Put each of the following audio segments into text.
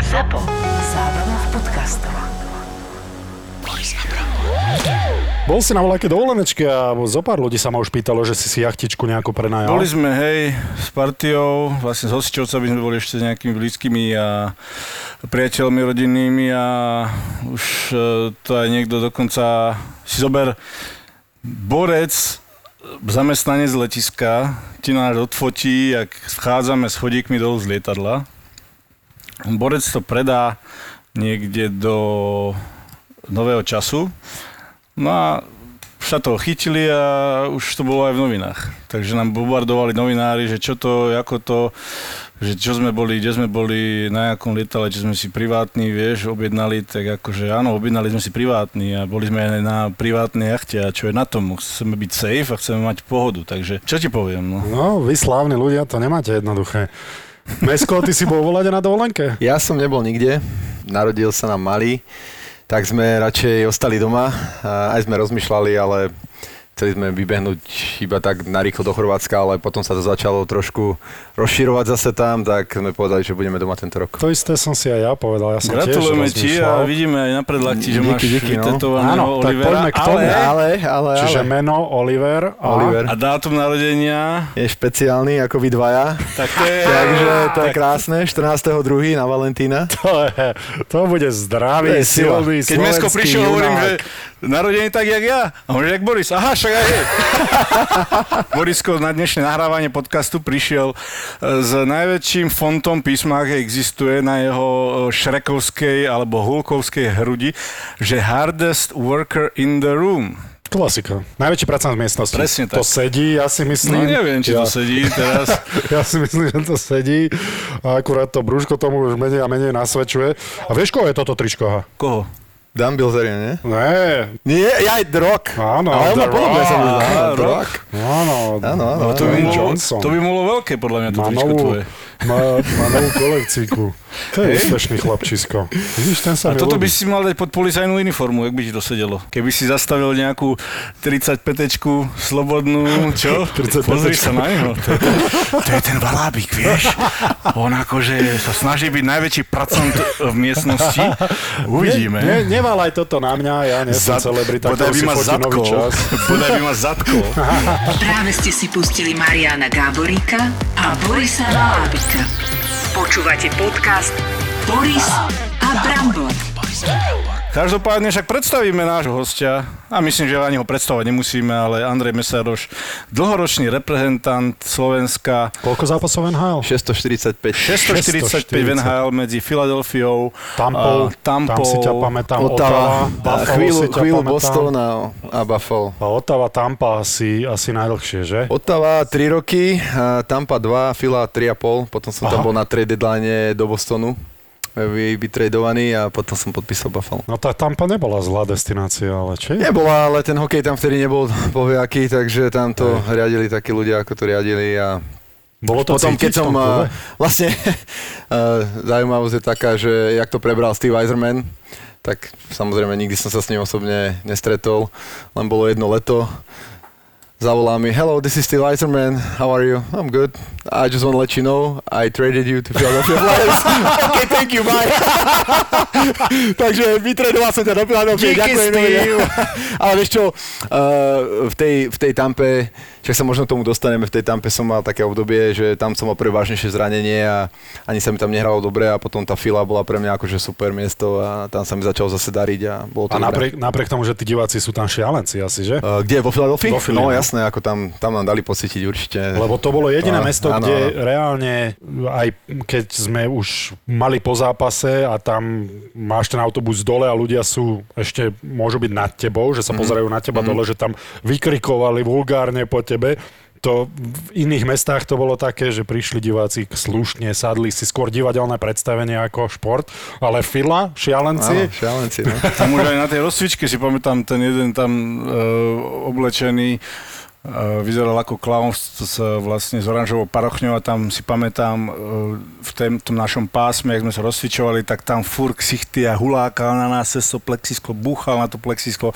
ZAPO. Zábrná v podcastov. Bol si na voľaké dovolenečke a zo pár ľudí sa ma už pýtalo, že si si jachtičku nejakú prenajal. Boli sme, hej, s partiou, vlastne s hosťovcami sme boli ešte s nejakými blízkymi a priateľmi rodinnými a už e, to aj niekto dokonca si zober borec, zamestnanec z letiska, ti nás odfotí, jak vchádzame s chodíkmi dolu z lietadla. Borec to predá niekde do nového času. No a sa toho chytili a už to bolo aj v novinách. Takže nám bombardovali novinári, že čo to, ako to, že čo sme boli, kde sme boli, na jakom lietale, či sme si privátni, vieš, objednali, tak akože áno, objednali sme si privátny a boli sme aj na privátnej jachte a čo je na tom, chceme byť safe a chceme mať pohodu, takže čo ti poviem, no. No, vy slávni ľudia, to nemáte jednoduché. Mesko, ty si bol volať na dovolenke? Ja som nebol nikde, narodil sa nám malý, tak sme radšej ostali doma. Aj sme rozmýšľali, ale chceli sme vybehnúť iba tak narýchlo do Chorvátska, ale potom sa to začalo trošku rozširovať zase tam, tak sme povedali, že budeme doma tento rok. To isté som si aj ja povedal. Ja som Gratulujeme ti a vidíme aj na predlakti, že Díky, máš díky, no. Áno, tak Olivera, poďme k tomu. ale... Ale, ale, Čiže ale. meno Oliver a... Oliver. A dátum narodenia, Je špeciálny ako vy dvaja, tak to je... takže to je krásne, 14.2. na Valentína. To, je, to bude zdravý, To je silný Keď Mesko prišiel, hovorím, že narodený tak, jak ja. A on, jak Boris. Aha, však aj je. Borisko na dnešné nahrávanie podcastu prišiel e, s najväčším fontom písma, aké existuje na jeho e, šrekovskej alebo hulkovskej hrudi, že hardest worker in the room. Klasika. Najväčší pracant v miestnosti. Presne tak. To sedí, ja si No myslím. neviem, či ja, to sedí teraz. Ja si myslím, že to sedí. A akurát to brúško tomu už menej a menej nasvedčuje. A vieš, koho je toto tričko? Koho? Dan Bilzerian, nie? Ne, Nie, ja aj Rock. Áno, ale on The má podobné sa mi zdá. Rock. Áno, Áno, No, to, by bolo, Johnson. to by bolo veľké, podľa mňa, to tričko tvoje. Má, má novú kolekciku. To je úspešný chlapčisko. Vidíš, ten sa A toto by si mal dať pod policajnú uniformu, jak by ti to sedelo. Keby si zastavil nejakú 35 slobodnú, čo? 35-tečku. Pozri sa na neho. To je, ten, to je ten valábik, vieš? On akože sa snaží byť najväčší pracant v miestnosti. Uvidíme. Ne, ne, neval aj toto na mňa, ja nie som Zad- celebrita, Bodaj by si ma zatkol. čas. Bodaj by ma zatkol. Práve ste si pustili Mariana Gáboríka a Borisa Valábika. Počúvate podcast Boris a Brambor. Každopádne však predstavíme nášho hostia a myslím, že ani ho predstavovať nemusíme, ale Andrej Mesaroš, dlhoročný reprezentant Slovenska, Koľko zápasov NHL? 645. 645 v NHL medzi Filadelfiou, Tampou, a Tampou, tam si ťa pamätám, Ottawa, Ottawa, a Buffalo chvíľu, chvíľu. Boston a, a Buffalo. A Ottawa, Tampa asi, asi najdlhšie, že? Ottawa 3 roky, a Tampa 2, Fila 3,5, potom som tam Aha. bol na trade deadline do Bostonu vy, vytradovaný a potom som podpísal Buffalo. No tá Tampa nebola zlá destinácia, ale či? Nebola, ale ten hokej tam vtedy nebol bohviaký, takže tam to riadili takí ľudia, ako to riadili a Bolo to potom, keď som, a, vlastne, a, zaujímavosť je taká, že jak to prebral Steve Eiserman, tak samozrejme nikdy som sa s ním osobne nestretol, len bolo jedno leto. Zavolá mi, hello, this is Steve Eiserman, how are you? I'm good. I just want to let you know, I traded you to Philadelphia Flyers. okay, thank you, bye. Takže vytradoval som ťa do Philadelphia, Díky, ďakujem. Steve. Ale vieš čo, uh, v, tej, v tej Tampe, však sa možno tomu dostaneme, v tej Tampe som mal také obdobie, že tam som mal prvé vážnejšie zranenie a ani sa mi tam nehralo dobre a potom tá fila bola pre mňa akože super miesto a tam sa mi začalo zase dariť a bolo A to dobré. napriek, napriek tomu, že tí diváci sú tam šialenci asi, že? Uh, kde, vo Filadelfii? Vo Philly, no no. Jasné, ako tam, tam nám dali pocítiť určite. Lebo to bolo jediné Áno, mesto, áno, kde áno. reálne, aj keď sme už mali po zápase a tam máš ten autobus dole a ľudia sú ešte, môžu byť nad tebou, že sa pozerajú na teba dole, že tam vykrikovali vulgárne po tebe, to v iných mestách to bolo také, že prišli diváci slušne, sadli si skôr divadelné predstavenie ako šport, ale fila, šialenci, Áno, šialenci, no. Tam už aj na tej rozcvičke si pamätám ten jeden tam uh, oblečený, vyzeral ako klaun s, vlastne s oranžovou parochňou a tam si pamätám uh, v tém, tom našom pásme, jak sme sa rozcvičovali, tak tam fur ksichty a hulákal na nás to plexisklo, búchal na to plexisklo.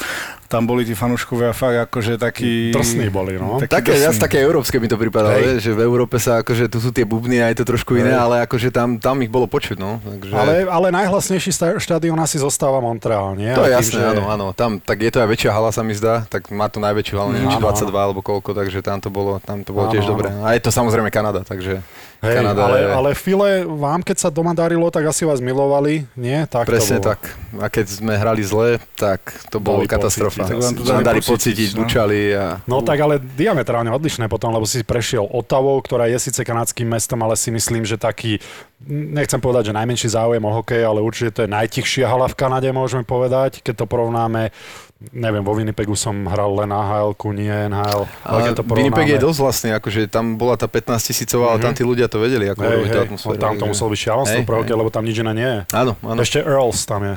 Tam boli tí fanúškovia fakt akože takí... Drsní boli, no. Takí Také, viac drsní. také európske mi to pripadalo, Hej. že v Európe sa akože tu sú tie bubny a je to trošku iné, Hej. ale akože tam, tam ich bolo počuť, no. Takže... Ale, ale najhlasnejší štadión asi zostáva Montreal, nie? To je tým, jasné, že- áno, áno. Tam, tak je to aj väčšia hala, sa mi zdá, tak má tu najväčšiu halu, neviem, či Áno, 22 alebo koľko, takže tam to bolo, tam to bolo Áno, tiež áno. dobré. A je to samozrejme Kanada, takže Hej, Kanada ale, je... ale File, vám keď sa doma darilo, tak asi vás milovali, nie? Tak Presne to bolo. tak. A keď sme hrali zle, tak to bolo Dali katastrofa. pocítiť, tak vám to dali dali pocítiť, no. a... No tak ale diametrálne odlišné potom, lebo si prešiel Ottavou, ktorá je síce kanadským mestom, ale si myslím, že taký, nechcem povedať, že najmenší záujem o hokej, ale určite to je najtichšia hala v Kanade, môžeme povedať, keď to porovnáme neviem, vo Winnipegu som hral len AHL, nie NHL, ale keď to porovnáme... Winnipeg je dosť vlastný, akože tam bola tá 15 tisícová, ale tam tí ľudia to vedeli, ako hej, atmosféru. tam to muselo byť šialenstvo hej. hokej, lebo tam nič iné nie je. Áno, áno. Ešte Earls tam je.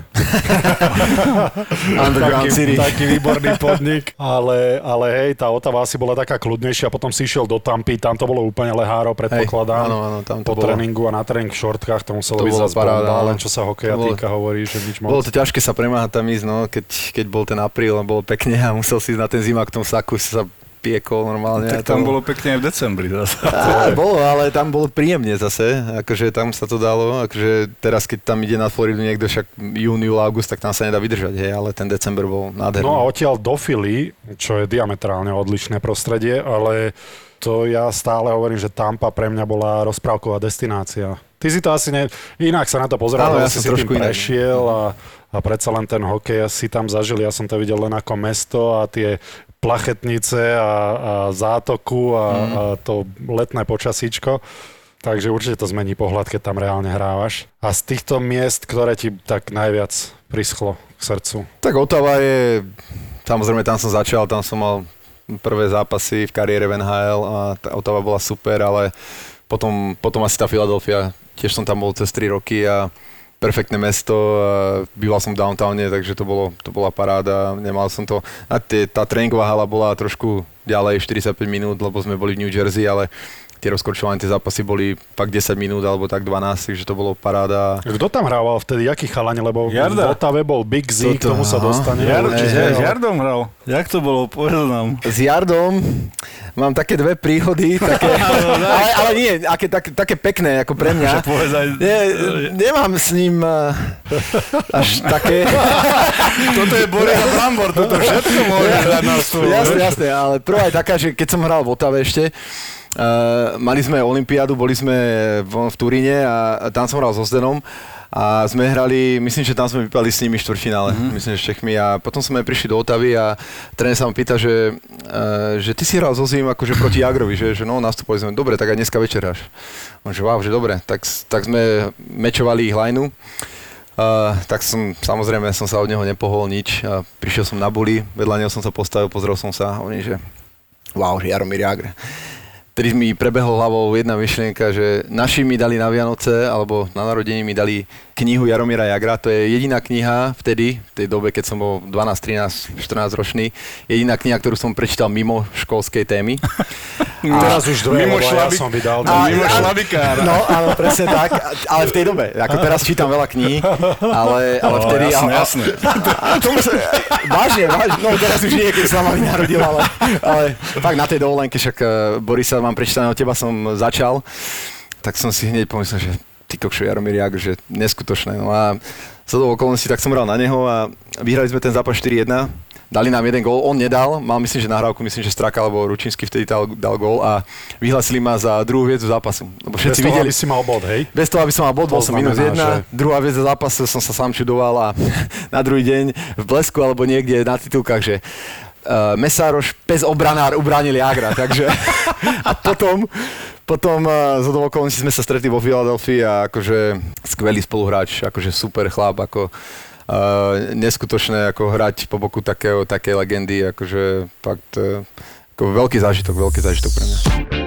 Underground taký, City. taký výborný podnik, ale, ale hej, tá Otava asi bola taká kľudnejšia, potom si išiel do Tampy, tam to bolo úplne leháro, predpokladám. áno, áno, tam to po bolo. tréningu a na tréning v šortkách, to muselo To byť zase bomba, len čo sa hokeja týka, hovorí, že nič moc. Bolo to ťažké sa premáhať tam ísť, no, keď, keď bol ten apríl bolo pekne a musel si ísť na ten zimák v tom saku, sa piekol normálne. Tak a to tam bolo- pekne aj v decembri zase. Á, bolo, ale tam bolo príjemne zase, akože tam sa to dalo, akože teraz keď tam ide na Floridu niekto však jún, júl, august, tak tam sa nedá vydržať, hej, ale ten december bol nádherný. No a odtiaľ do Philly, čo je diametrálne odlišné prostredie, ale to ja stále hovorím, že Tampa pre mňa bola rozprávková destinácia. Ty si to asi ne... Inak sa na to pozeral, ja si som si tým trošku inak. prešiel a, a predsa len ten hokej si tam zažil. Ja som to videl len ako mesto a tie plachetnice a, a zátoku a, Mhm. a to letné počasíčko. Takže určite to zmení pohľad, keď tam reálne hrávaš. A z týchto miest, ktoré ti tak najviac prischlo k srdcu? Tak Otava je, samozrejme tam som začal, tam som mal prvé zápasy v kariére v NHL a tá Otava bola super, ale potom, potom asi tá Filadelfia, tiež som tam bol cez 3 roky a perfektné mesto, býval som v downtowne, takže to, bolo, to bola paráda, nemal som to, a tie, tá tréningová hala bola trošku ďalej, 45 minút, lebo sme boli v New Jersey, ale tie rozkorčované tie zápasy boli fakt 10 minút alebo tak 12, takže to bolo paráda. Kto tam hrával vtedy? Jaký chalani? Lebo Jarda. v Otave bol Big Z, k tomu sa dostane. Jar, či, s Jardom hral. Jak to bolo? Povedz nám. S Jardom mám také dve príhody, také, ale, ale nie, aké, také, také pekné ako pre mňa. Aj... Nie, nemám s ním uh, až také... Toto je Boris a Brambor, toto všetko môže dať na stôl. jasné, jasné, ale prvá je taká, že keď som hral v Otave ešte, mali sme Olympiádu, boli sme v, Turíne a tam som hral so Zdenom a sme hrali, myslím, že tam sme vypali s nimi štvrťfinále, mm-hmm. myslím, že s Čechmi a potom sme prišli do Otavy a tréner sa ma pýta, že, uh, že ty si hral so Zim akože proti Jagrovi, že, že no nastupovali sme, dobre, tak aj dneska večer hráš. On že wow, že dobre, tak, tak sme mečovali ich lineu. Uh, tak som, samozrejme, som sa od neho nepohol nič. A prišiel som na buli, vedľa neho som sa postavil, pozrel som sa a oni, že wow, že Jaromír Jagr. Vtedy mi prebehol hlavou jedna myšlienka, že naši mi dali na Vianoce, alebo na narodení mi dali knihu Jaromíra Jagra. To je jediná kniha vtedy, v tej dobe, keď som bol 12, 13, 14 ročný, jediná kniha, ktorú som prečítal mimo školskej témy. Teraz už druhé, Mimo lebo ja som vydal. A, mimo a- šlabikára. No, áno, presne tak, ale v tej dobe. Ako teraz čítam veľa kníh, ale, ale No, vtedy... jasné, a- jasné. A tomu sa, vážne, vážne, no teraz už nie, keď sa ma narodil, ale, ale fakt na tej dovolenke, však eh, Borisa mám prečítaného, teba som začal, tak som si hneď pomyslel, že ty kokšo Jaromír Jagr, že neskutočné. No a za do okolností, tak som hral na neho a vyhrali sme ten zápas 4-1. Dali nám jeden gól, on nedal, mal myslím, že nahrávku, myslím, že Straka alebo Ručínsky vtedy dal, dal gól a vyhlasili ma za druhú hviezdu zápasu. Lebo Bez všetci toho, videli, aby si mal bod, hej? bez toho, aby som mal bod, bol som minus jedna, že- druhá vec za zápase som sa sám čudoval a na druhý deň v blesku alebo niekde na titulkách, že uh, Mesároš, pes obranár, ubránil Jagra, takže a potom potom uh, z okolností sme sa stretli vo Filadelfii a akože skvelý spoluhráč, akože super chlap, ako uh, neskutočné ako hrať po boku takého, také legendy, akože fakt uh, ako veľký zážitok, veľký zážitok pre mňa.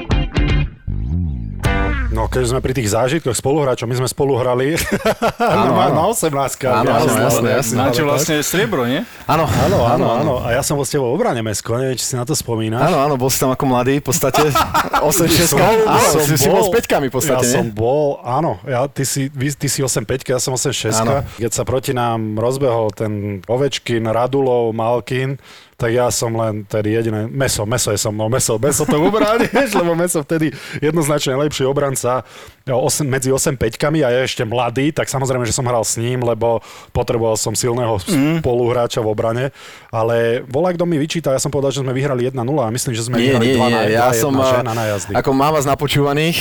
No keď sme pri tých zážitkoch spoluhráčov, my sme spolu hrali Áno, na, na 18 Áno, áno, jasné, jasné. Na čo vlastne striebro, nie? Áno, Áno, áno, áno. A ja som bol s tebou v obrane Mesko, neviem, či si na to spomínaš. Áno, áno, bol si tam ako mladý v podstate. 8-6. Som- Áno, som si, si bol s peťkami v podstate, Ja som bol, áno, ja, ty, si, vy, ty si 8-5, ja som 8-6. Áno. Keď sa proti nám rozbehol ten Ovečkin, Radulov, Malkin, tak ja som len tedy jediné, Meso, Meso je so mnou, Meso, Meso to ubráni, vieš, lebo Meso vtedy jednoznačne najlepší obranca jo, osem, medzi 8-5 a ja ešte mladý, tak samozrejme, že som hral s ním, lebo potreboval som silného Mhm. spoluhráča v obrane, ale volá, kto mi vyčíta, ja som povedal, že sme vyhrali 1-0 a myslím, že sme Nie, vyhrali nie, 2 nie, na 1, ja som a, žena na jazdy. ako mám vás napočúvaných,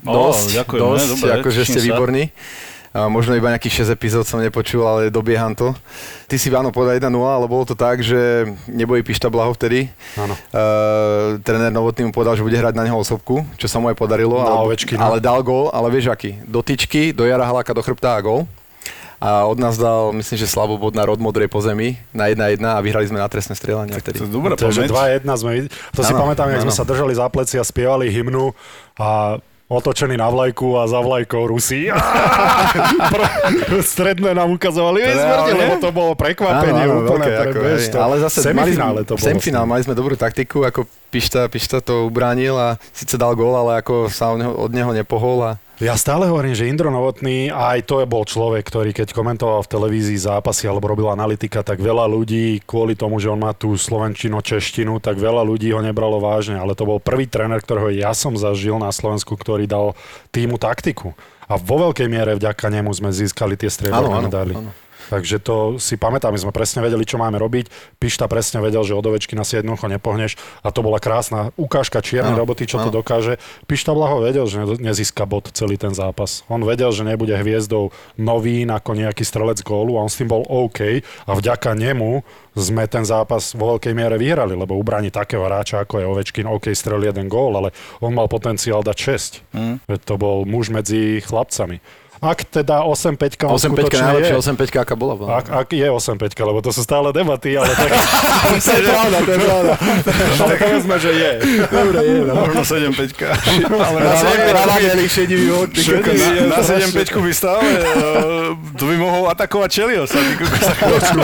dosť, ďakujeme, dosť, dobre, akože ste sa. výborní. A možno iba nejakých 6 epizód som nepočul, ale dobieham to. Ty si áno povedal 1-0, ale bolo to tak, že nebojí Pišta Blaho vtedy. Áno. Uh, tréner Novotný mu povedal, že bude hrať na neho osobku, čo sa mu aj podarilo. Na ale, Ovečkina. ale dal gól, ale vieš aký? Do tyčky, do Jara Haláka, do chrbta a gól. A od nás dal, myslím, že slabobod na rod modrej po zemi na 1-1 a vyhrali sme na trestné strieľanie vtedy. To je dobrá Takže pamäť. 2-1 sme. To si Áno, pamätám, jak sme sa držali za pleci a spievali hymnu a otočený na vlajku a za vlajkou Rusí. Stredné nám ukazovali, To "Ej, reálne? smrti, lebo to bolo prekvapenie Áno, áno, úplne. veľké, ako, vieš, to, ale zase semifinále to bolo. Semifinál, mali sme dobrú taktiku, ako Pišta, Pišta to ubránil a síce dal gól, ale ako sa od neho, od neho nepohol a Ja stále hovorím, že Indro Novotný, aj to je bol človek, ktorý keď komentoval v televízii zápasy alebo robil analytika, tak veľa ľudí, kvôli tomu, že on má tú slovenčinu, češtinu, tak veľa ľudí ho nebralo vážne. Ale to bol prvý tréner, ktorého ja som zažil na Slovensku, ktorý dal týmu taktiku. A vo veľkej miere vďaka nemu sme získali tie Áno, strieborné áno, medaily. áno. Takže to si pamätám, my sme presne vedeli, čo máme robiť. Pišta presne vedel, že od ovečky na si jednoducho nepohneš a to bola krásna ukážka čiernej Áno, roboty, čo to áno. dokáže. Pišta Blaho vedel, že ne- nezíska bod celý ten zápas. On vedel, že nebude hviezdou novín ako nejaký strelec gólu a on s tým bol OK a vďaka nemu sme ten zápas vo veľkej miere vyhrali, lebo ubrani takého hráča ako je Ovečkin, OK, strelil jeden gól, ale on mal potenciál dať 6. Mm. To bol muž medzi chlapcami. Ak teda 8-5 on 8-5 skutočne najlepšia, je, 8-5 aká bola. bola. ak, ak je 8-5, lebo to sú stále debaty, ale tak... to je pravda, to je pravda. ale povedzme, že je. Dobre, je, no. Možno 7-5. Ale Na na Ráda šedivý od, ty kokos. na, na 7-5 by stále, eh, to by mohol atakovať Chelios. a ty kokos sa chvíľočku.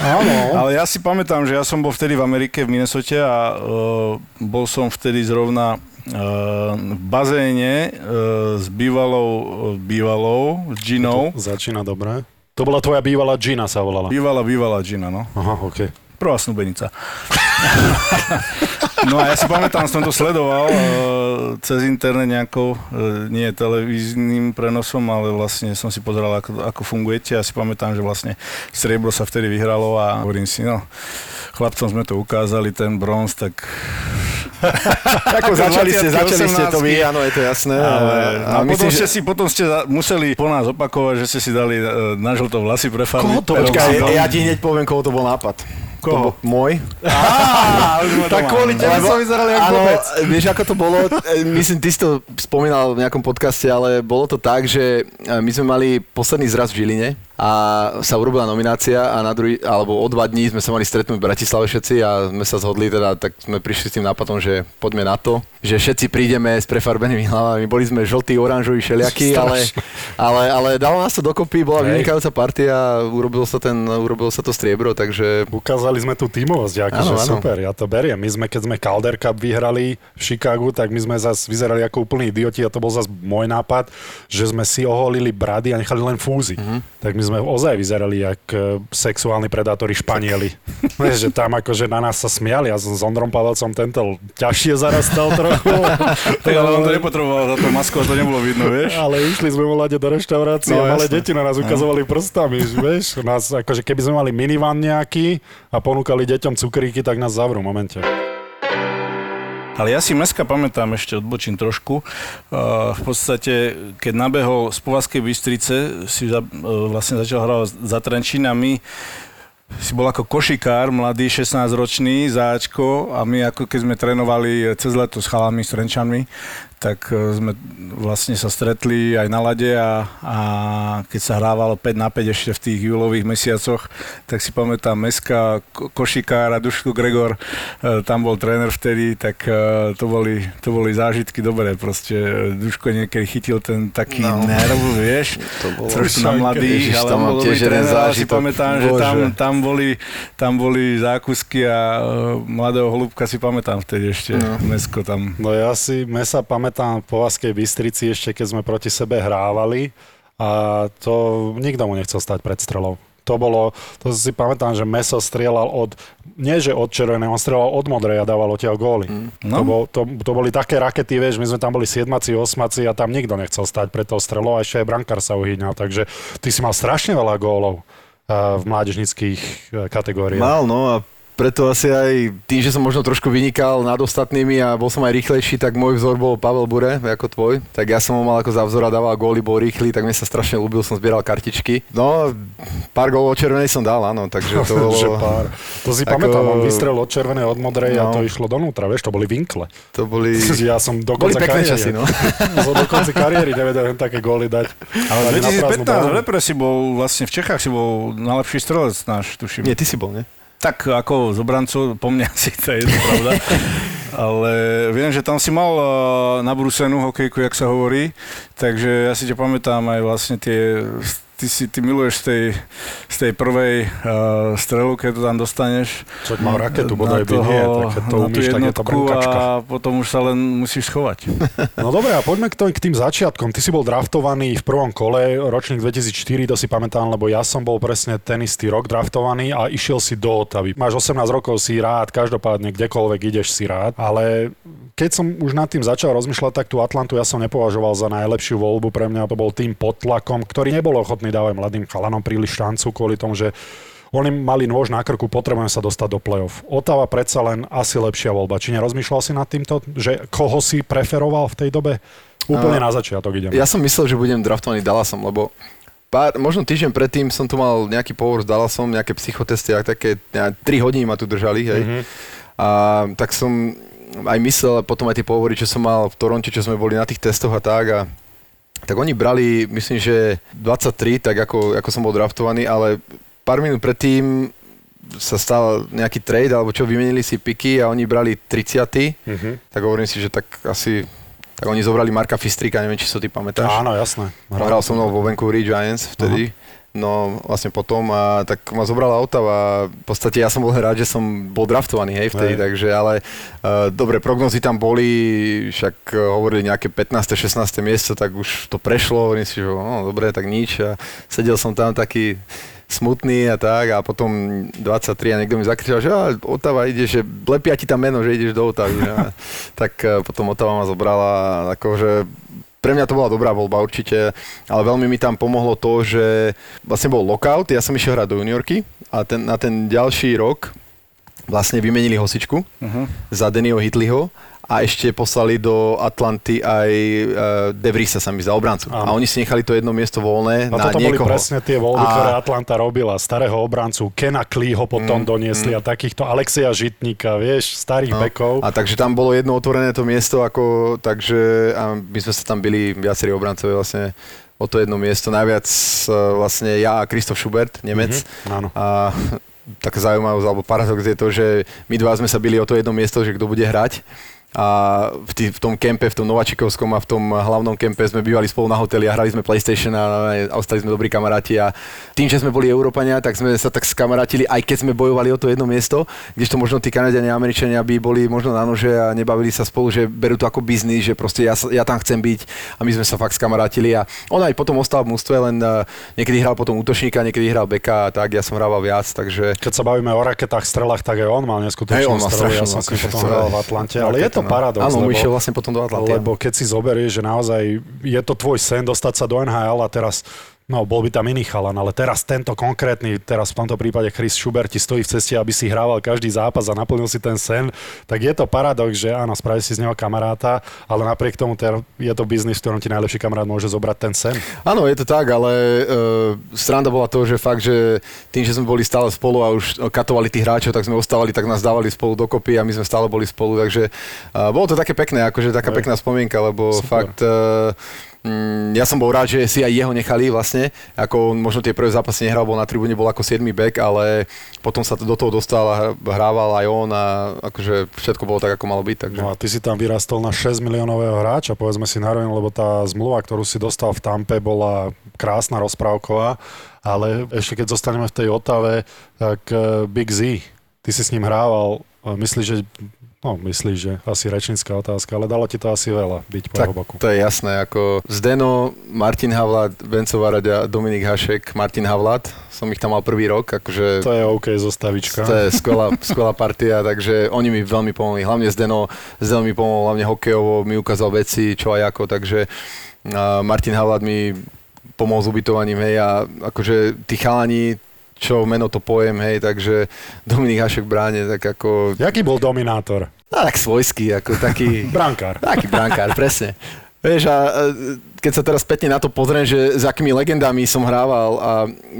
Áno. Ale ja si pamätám, že ja som bol vtedy v Amerike, v Minnesote a uh, bol som vtedy zrovna v bazéne uh, s bývalou, uh, bývalou, s Ginou. Začína dobre. To bola tvoja bývalá Gina sa volala. Bývalá, bývalá Gina, no. Aha, OK. Prvá snúbenica. No a ja si pamätám, som to sledoval uh, cez internet nejakou, uh, nie televíznym prenosom, ale vlastne som si pozeral, ako, ako fungujete a si pamätám, že vlastne striebro sa vtedy vyhralo a hovorím si, no, chlapcom sme to ukázali, ten bronz, tak... Ako začali ste, 20, začali ste to 18. vy, áno, je to jasné. Ale, a, a potom, myslím, ste že... si, potom ste museli po nás opakovať, že ste si dali uh, na žlto vlasy prefarbiť. Koho to? Počkaj, dal- ja ti hneď poviem, koho to bol nápad. To Koho? bol môj. Á, to Tak kvôli tebe som vyzeral jak áno, vôbec. vieš, ako to bolo? E, Myslím, ty si to spomínal v nejakom podcaste, ale bolo to tak, že e, my sme mali posledný zraz v Žiline a sa urobila nominácia a na druhý, alebo o dva dní sme sa mali stretnúť v Bratislave všetci a sme sa zhodli, teda, tak sme prišli s tým nápadom, že poďme na to, že všetci prídeme s prefarbenými hlavami. Boli sme žltí, oranžoví, všelijakí, ale, ale, ale dalo nás to dokopy, bola Hej. vynikajúca partia, urobilo sa, ten, urobilo sa to striebro, takže Ukázali sme tú tímovosť, akože super, ja to beriem. My sme, keď sme Calder Cup vyhrali v Chicagu, tak my sme zase vyzerali ako úplní idioti a to bol zase môj nápad, že sme si oholili brady a nechali len fúzy. Mhm. Tak my sme ozaj vyzerali jak e, sexuálni predátori Španieli. Že tam akože na nás sa smiali a s Ondrom Pavelcom tento ťažšie zarastal trochu. Tak ale on to nepotreboval za to masku a to nebolo vidno, vieš? Ale išli sme volať do reštaurácie No, a malé deti na nás ukazovali prstami, vieš. Nás, akože keby sme mali minivan nejaký a ponúkali deťom cukríky, tak nás zavrú v momente. Ale ja si dneska pamätám, ešte odbočím trošku, uh, v podstate, keď nabehol z Povazkej Bystrice, si za, uh, vlastne začal hrať za Trenčínami, si bol ako košikár, mladý, 16-ročný, záčko a my ako keď sme trénovali cez leto s chalami, s Trenčanmi, tak e, sme vlastne sa stretli aj na lade a, a keď sa hrávalo 5 na 5 ešte v tých júlových mesiacoch, tak si pamätám Meska, Košikár a Dušku Gregor, e, tam bol tréner vtedy, tak e, to boli, to boli zážitky dobré, proste Duško niekedy chytil ten taký no. nerv, vieš, trošku na mladých, Ježiš, ale on bol dobrý tréner, ale si pamätám, Bože. že tam, tam, boli, tam boli zákusky a mladého holúbka si pamätám vtedy ešte, no. Mesko tam. No ja si Mesa pamätám po Vaskej Bystrici ešte, keď sme proti sebe hrávali a to nikto mu nechcel stať pred strelou. To bolo, to si pamätám, že Meso strieľal od, nie že od červeného, on strieľal od modrej a dával odtiaľ góly. Mm. No. To, bol, to, to, boli také rakety, vieš, my sme tam boli siedmaci, osmaci a tam nikto nechcel stať pred tou strelou a ešte aj brankár sa uhýňal, takže ty si mal strašne veľa gólov v mládežnických e, kategóriách. Mal, no a preto asi aj tým, že som možno trošku vynikal nad ostatnými a bol som aj rýchlejší, tak môj vzor bol Pavel Bure, ako tvoj. Tak ja som ho mal ako za vzor a dával góly, bol rýchly, tak mi sa strašne ľúbil, som zbieral kartičky. No, pár gólov červenej som dal, áno, takže to bolo... že pár. To si ako... pamätám, on vystrel od červenej, od modrej no. a to išlo donútra, vieš, to boli vinkle. To boli... Ja som do konca kariéry. časy, no. som do konca kariéry nevedel také góly dať. Ale 2015 repre si bol, vlastne v Čechách si bol najlepší strelec náš, tuším. Nie, ty si bol, nie? Tak ako z obrancov, po mňa si to je pravda. Ale viem, že tam si mal uh, nabrúsenú hokejku, jak sa hovorí, takže ja si ťa pamätám aj vlastne tie ty, si, ty miluješ z tej, z tej prvej uh, strelu, keď to tam dostaneš. Čo mal raketu, bodaj by nie, tak to umíš takéto brnkačka. A potom už sa len musíš schovať. No dobre, a poďme k, to, k tým začiatkom. Ty si bol draftovaný v prvom kole, ročník 2004, to si pamätám, lebo ja som bol presne ten istý rok draftovaný a išiel si do Otavy. Máš 18 rokov, si rád, každopádne kdekoľvek ideš si rád, ale keď som už nad tým začal rozmýšľať, tak tú Atlantu ja som nepovažoval za najlepšiu voľbu. Pre mňa to bol tým pod tlakom, ktorý nebol ochotný dávať mladým chalanom príliš šancu kvôli tomu, že oni mali nôž na krku, potrebujem sa dostať do play-off. Otava predsa len asi lepšia voľba. Či nerozmýšľal si nad týmto, že koho si preferoval v tej dobe? Úplne uh, na začiatok idem. Ja som myslel, že budem draftovaný Dallasom, lebo pár, možno týždeň predtým som tu mal nejaký pohovor s Dallasom, nejaké psychotesty, a také 3 hodiny ma tu držali, hej. Mm-hmm. A tak som aj myslel, potom aj tie pohovory, čo som mal v Toronte, čo sme boli na tých testoch a tak a tak oni brali, myslím, že 23, tak ako, ako som bol draftovaný, ale pár minút predtým sa stal nejaký trade, alebo čo, vymenili si piky a oni brali 30. Mm-hmm. Tak hovorím si, že tak asi tak oni zobrali Marka Fistrika, neviem, či si to ty pamätáš. Áno, jasné. Hral som mnou vo Vancouver Giants vtedy. Uh-huh. No vlastne potom a tak ma zobrala Otava. V podstate ja som bol rád, že som bol draftovaný, hej, vtedy, hej. takže ale uh, dobre, prognozy tam boli, však uh, hovorili nejaké 15. 16. miesto, tak už to prešlo, hovorím si, že no dobre, tak nič a sedel som tam taký smutný a tak a potom 23 a niekto mi zakričal, že Otava ide, že lepia ti tam meno, že ideš do Otavy. tak uh, potom Otava ma zobrala akože pre mňa to bola dobrá voľba určite, ale veľmi mi tam pomohlo to, že vlastne bol lockout, ja som išiel hrať do juniorky a ten, na ten ďalší rok vlastne vymenili hosičku uh-huh. za Dennyho Hitliho a ešte poslali do Atlanty aj uh, De Vriesa sa mi za obrancu. Áno. A oni si nechali to jedno miesto voľné a na toto niekoho. boli presne tie voľby, a... ktoré Atlanta robila. Starého obrancu, Kena ho potom mm, doniesli mm. a takýchto Alexia Žitníka, vieš, starých no. bekov. A takže tam bolo jedno otvorené to miesto, ako, takže a my sme sa tam byli viacerí obrancovia vlastne o to jedno miesto. Najviac uh, vlastne ja a Kristof Schubert, Nemec. Mm-hmm, áno. A taká zaujímavosť, alebo paradox je to, že my dva sme sa byli o to jedno miesto, že kto bude hrať a v, tý, v tom kempe, v tom Novačikovskom a v tom hlavnom kempe sme bývali spolu na hoteli a hrali sme PlayStation a, a ostali sme dobrí kamaráti. A tým, že sme boli Európania, tak sme sa tak skamarátili, aj keď sme bojovali o to jedno miesto, kdežto možno tí Kanadiania a Američania by boli možno na nože a nebavili sa spolu, že berú to ako biznis, že proste ja, ja tam chcem byť. A my sme sa fakt skamarátili a on aj potom ostal v mústve, len uh, niekedy hral potom útočníka, niekedy hral beka a tak, ja som hrával viac, takže... Keď sa bavíme o raketách, strelách, tak aj on mal neskutočnú hey, strelu, ja som s ním potom hral v Atlante, ale je to paradox. Áno, išiel vlastne potom do Atlanty. Lebo keď si zoberieš, že naozaj je to tvoj sen dostať sa do NHL a teraz No, bol by tam iný chalan, ale teraz tento konkrétny, teraz v tomto prípade Chris Schubert ti stojí v ceste, aby si hrával každý zápas a naplnil si ten sen, tak je to paradox, že áno, spraví si z neho kamaráta, ale napriek tomu je to biznis, v ktorom ti najlepší kamarát môže zobrať ten sen. Áno, je to tak, ale uh, stranda bola to, že fakt, že tým, že sme boli stále spolu a už katovali tých hráčov, tak sme ostávali, tak nás dávali spolu dokopy a my sme stále boli spolu, takže uh, bolo to také pekné, akože taká Aj. pekná spomienka, lebo Super. fakt Mm, ja som bol rád, že si aj jeho nechali vlastne, ako možno tie prvé zápasy nehral, bol na tribúne, bol ako 7 back, ale potom sa do toho dostal a hrával aj on a akože všetko bolo tak, ako malo byť. Takže... No a ty si tam vyrastol na 6 miliónového hráča, povedzme si narovne, lebo tá zmluva, ktorú si dostal v Tampe, bola krásna rozprávková, ale ešte keď zostaneme v tej Otave, tak eh, Big Z, ty si s ním hrával, myslíš, že No, myslíš, že asi rečnická otázka, ale dalo ti to asi veľa byť po tak, jeho boku. to je jasné, ako Zdeno, Martin Havlát, Benco Varaďa, Dominik Hašek, Martin Havlát, som ich tam mal prvý rok, akože... To je OK zostavička. To je skvelá, skvelá partia, takže oni mi veľmi pomohli, hlavne Zdeno, Zdeno mi pomohol hlavne hokejovo, mi ukázal veci, čo aj ako, takže Martin Havlát mi pomohol s ubytovaním, hej, a akože tí chalani, čo meno to pojem, hej, takže Dominik Hašek bráne, tak ako... Jaký bol dominátor? No, tak svojský, ako taký... brankár. Taký brankár, presne. Vieš, a keď sa teraz spätne na to pozriem, že s akými legendami som hrával a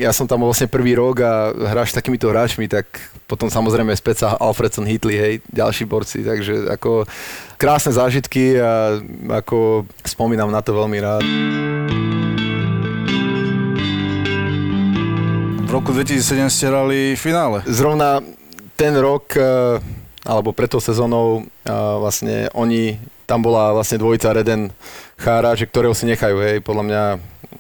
ja som tam vlastne prvý rok a hráš s takýmito hráčmi, tak potom samozrejme späť sa Alfredson Hitley, hej, ďalší borci, takže ako krásne zážitky a ako spomínam na to veľmi rád. Roku 2007 ste hrali finále. Zrovna ten rok, eh, alebo pred tou sezónou, eh, vlastne oni, tam bola vlastne dvojica Reden Chára, že ktorého si nechajú, hej, podľa mňa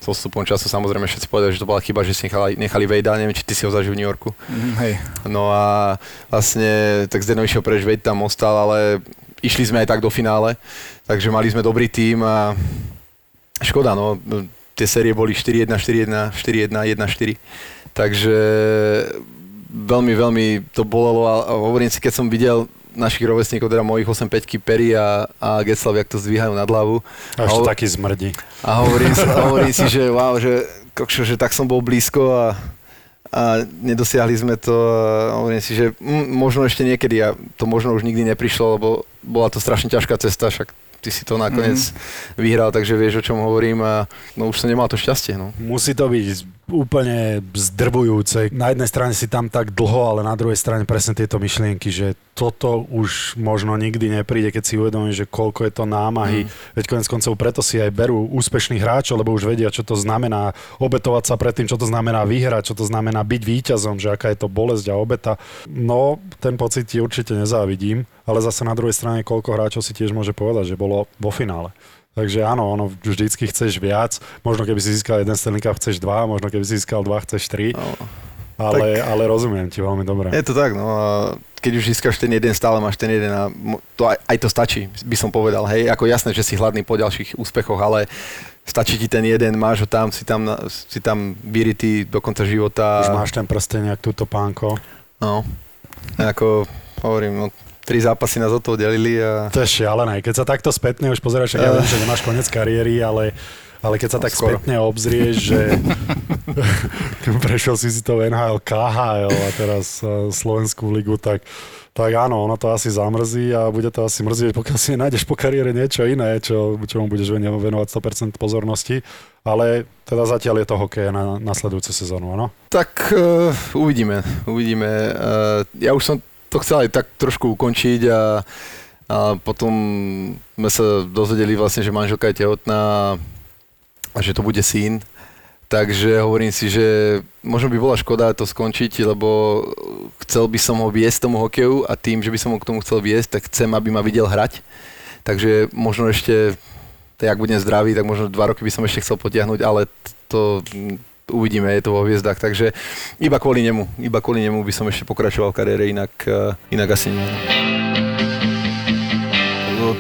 s odstupom času samozrejme všetci povedali, že to bola chyba, že si nechali, nechali Vejda, neviem, či ty si ho zažil v New Yorku. Mm, hej. No a vlastne tak Zdeno išiel preč, Vejd tam ostal, ale išli sme aj tak do finále, takže mali sme dobrý tým a škoda, no, tie série boli 4-1, 4-1, 4-1, 1-4 Takže veľmi, veľmi to bolelo a hovorím si, keď som videl našich rovesníkov, teda mojich 8-5 Perry a, a Getslav, jak to zdvíhajú nad hlavu. A ešte taký zmrdí. A hovorím, si, hovorím si, že wow, že, kokšo, že tak som bol blízko a, a nedosiahli sme to. A hovorím si, že m, možno ešte niekedy a to možno už nikdy neprišlo, lebo bola to strašne ťažká cesta, však ty si to nakoniec mm-hmm. vyhral, takže vieš, o čom hovorím a no už som nemal to šťastie. No. Musí to byť úplne zdrbujúce. Na jednej strane si tam tak dlho, ale na druhej strane presne tieto myšlienky, že toto už možno nikdy nepríde, keď si uvedomí, že koľko je to námahy. Mm. Veď konec koncov preto si aj berú úspešných hráčov, lebo už vedia, čo to znamená obetovať sa pred tým, čo to znamená vyhrať, čo to znamená byť víťazom, že aká je to bolesť a obeta. No, ten pocit ti určite nezávidím, ale zase na druhej strane, koľko hráčov si tiež môže povedať, že bolo vo finále. Takže áno, ono vždycky chceš viac. Možno keby si získal jeden Stanley Cup, chceš dva, možno keby si získal dva, chceš tri. No. Ale, tak, ale rozumiem ti veľmi dobre. Je to tak, no a keď už získaš ten jeden, stále máš ten jeden a to aj, aj to stačí, by som povedal. Hej, ako jasné, že si hladný po ďalších úspechoch, ale stačí ti ten jeden, máš ho tam, si tam, si tam vyritý do konca života. Už máš ten prsten, jak túto pánko. No, ako hovorím, no, tri zápasy nás od toho delili. A... To je šialené. Keď sa takto spätne už pozeráš, ja viem, že nemáš konec kariéry, ale, ale keď sa no, tak skoro. spätne obzrieš, že prešiel si si to NHL, KHL a teraz uh, Slovenskú ligu, tak tak áno, ono to asi zamrzí a bude to asi mrzieť, pokiaľ si nájdeš po kariére niečo iné, čo, čomu budeš venovať 100% pozornosti. Ale teda zatiaľ je to hokej na nasledujúcu sezónu, áno? Tak uh, uvidíme, uvidíme. Uh, ja už som to chcel aj tak trošku ukončiť a, a potom sme sa dozvedeli vlastne, že manželka je tehotná a že to bude syn. Takže hovorím si, že možno by bola škoda to skončiť, lebo chcel by som ho viesť tomu hokeju a tým, že by som ho k tomu chcel viesť, tak chcem, aby ma videl hrať. Takže možno ešte, tak ak budem zdravý, tak možno dva roky by som ešte chcel potiahnuť, ale to uvidíme, je to vo hviezdach, takže iba kvôli nemu, iba kvôli nemu by som ešte pokračoval v kariére, inak, eh, inak asi nie.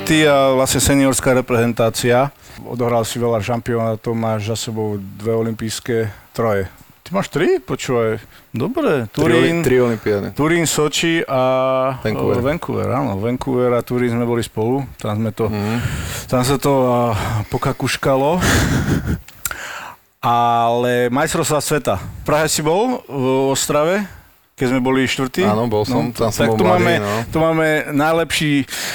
Ty a vlastne seniorská reprezentácia, odohral si veľa šampionátov, máš za sebou dve olympijské troje. Ty máš tri? Počúvaj. Dobre. Turín, tri, tri. Turín, Soči a Vancouver. Vancouver, áno. Vancouver a Turín sme boli spolu. Tam sme to, mm. tam sa to uh, pokakuškalo. ale majstrovstvá sveta. V Prahe si bol v Ostrave? Keď sme boli štvrtí. Áno, bol som, no, tam som tak bol tu, mladý, máme, no. tu máme najlepší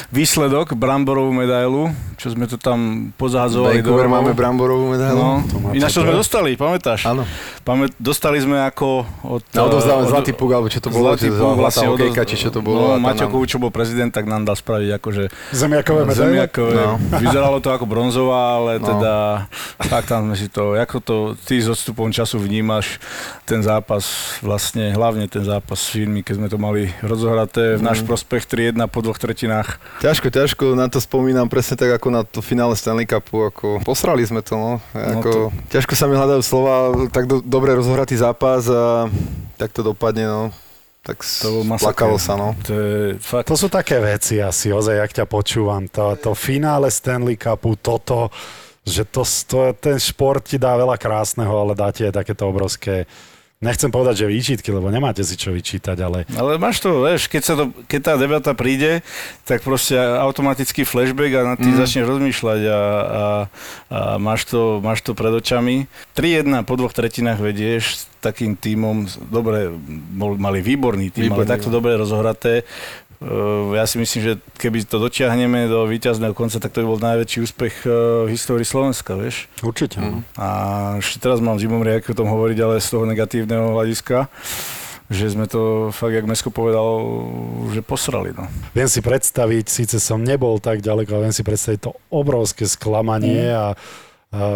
výsledok, bramborovú medailu, čo sme to tam pozahazovali. Vancouver do máme bramborovú medailu. No, ináč to sme dostali, pamätáš? Áno. Pamä, dostali sme ako od... Na odovzdávame od- Zlatý puk, alebo čo to bolo, Zlatý puk vlastne odovz- či čo to bolo. No, Maťo nám- Kovu, čo bol prezident, tak nám dal spraviť akože Zemiakové medaile? zemiakové. No. Vyzeralo to ako bronzová, ale No. teda tak tam sme si to, ako to ty s odstupom času vnímaš ten zápas, vlastne hlavne ten zápas s Fínmi, keď sme to mali rozohraté v Mm. náš prospech 3-1 po dvoch tretinách. Ťažko, ťažko, na to spomínam presne tak ako na to finále Stanley Cupu, ako posrali sme to, no. Ako, Ťažko sa mi hľadajú slova, tak do, dobre rozohratý zápas a tak to dopadne, no. Tak To plakalo sa, no. To je fakt... To sú také veci asi, ozaj, jak ťa počúvam. To, to finále Stanley Cupu, toto, že to, to, ten šport ti dá veľa krásneho, ale dá ti aj takéto obrovské Nechcem povedať, že výčitky, lebo nemáte si čo vyčítať, ale Ale máš to, vieš, keď, sa to, keď tá debata príde, tak proste automatický flashback a na tým mm. začneš rozmýšľať a, a, a máš, to, máš to pred očami. 3-1 po dvoch tretinách vedieš s takým tímom, dobre, mali výborný tým, ale Výborný, takto no. dobre rozhraté. Uh, ja si myslím, že keby to dotiahneme do víťazného konca, tak to by bol najväčší úspech uh, v histórii Slovenska, vieš. určite. No. A ešte teraz mám zimom riaky o tom hovoriť, ale z toho negatívneho hľadiska, že sme to fakt, jak Mesko povedal, že posrali. No. Viem si predstaviť, síce som nebol tak ďaleko, ale viem si predstaviť to obrovské sklamanie a, a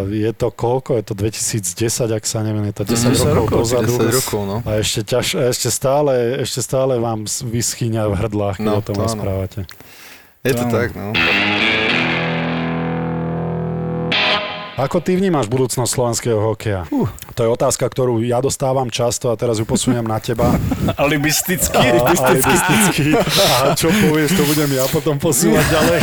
je to koľko? Je to 2010, ak sa neviem, je to 10, 10 rokov, rokov, dozadu. 10 rokov, no. A ešte, ťaž, ešte, stále, ešte stále vám vyschýňa v hrdlách, keď No, o tom rozprávate. Je to Áno. tak, no. Ako ty vnímaš budúcnosť slovenského hokeja? Uh. To je otázka, ktorú ja dostávam často a teraz ju posuniem na teba. Alibisticky. A, alibisticky. A čo povieš, to budem ja potom posúvať ďalej.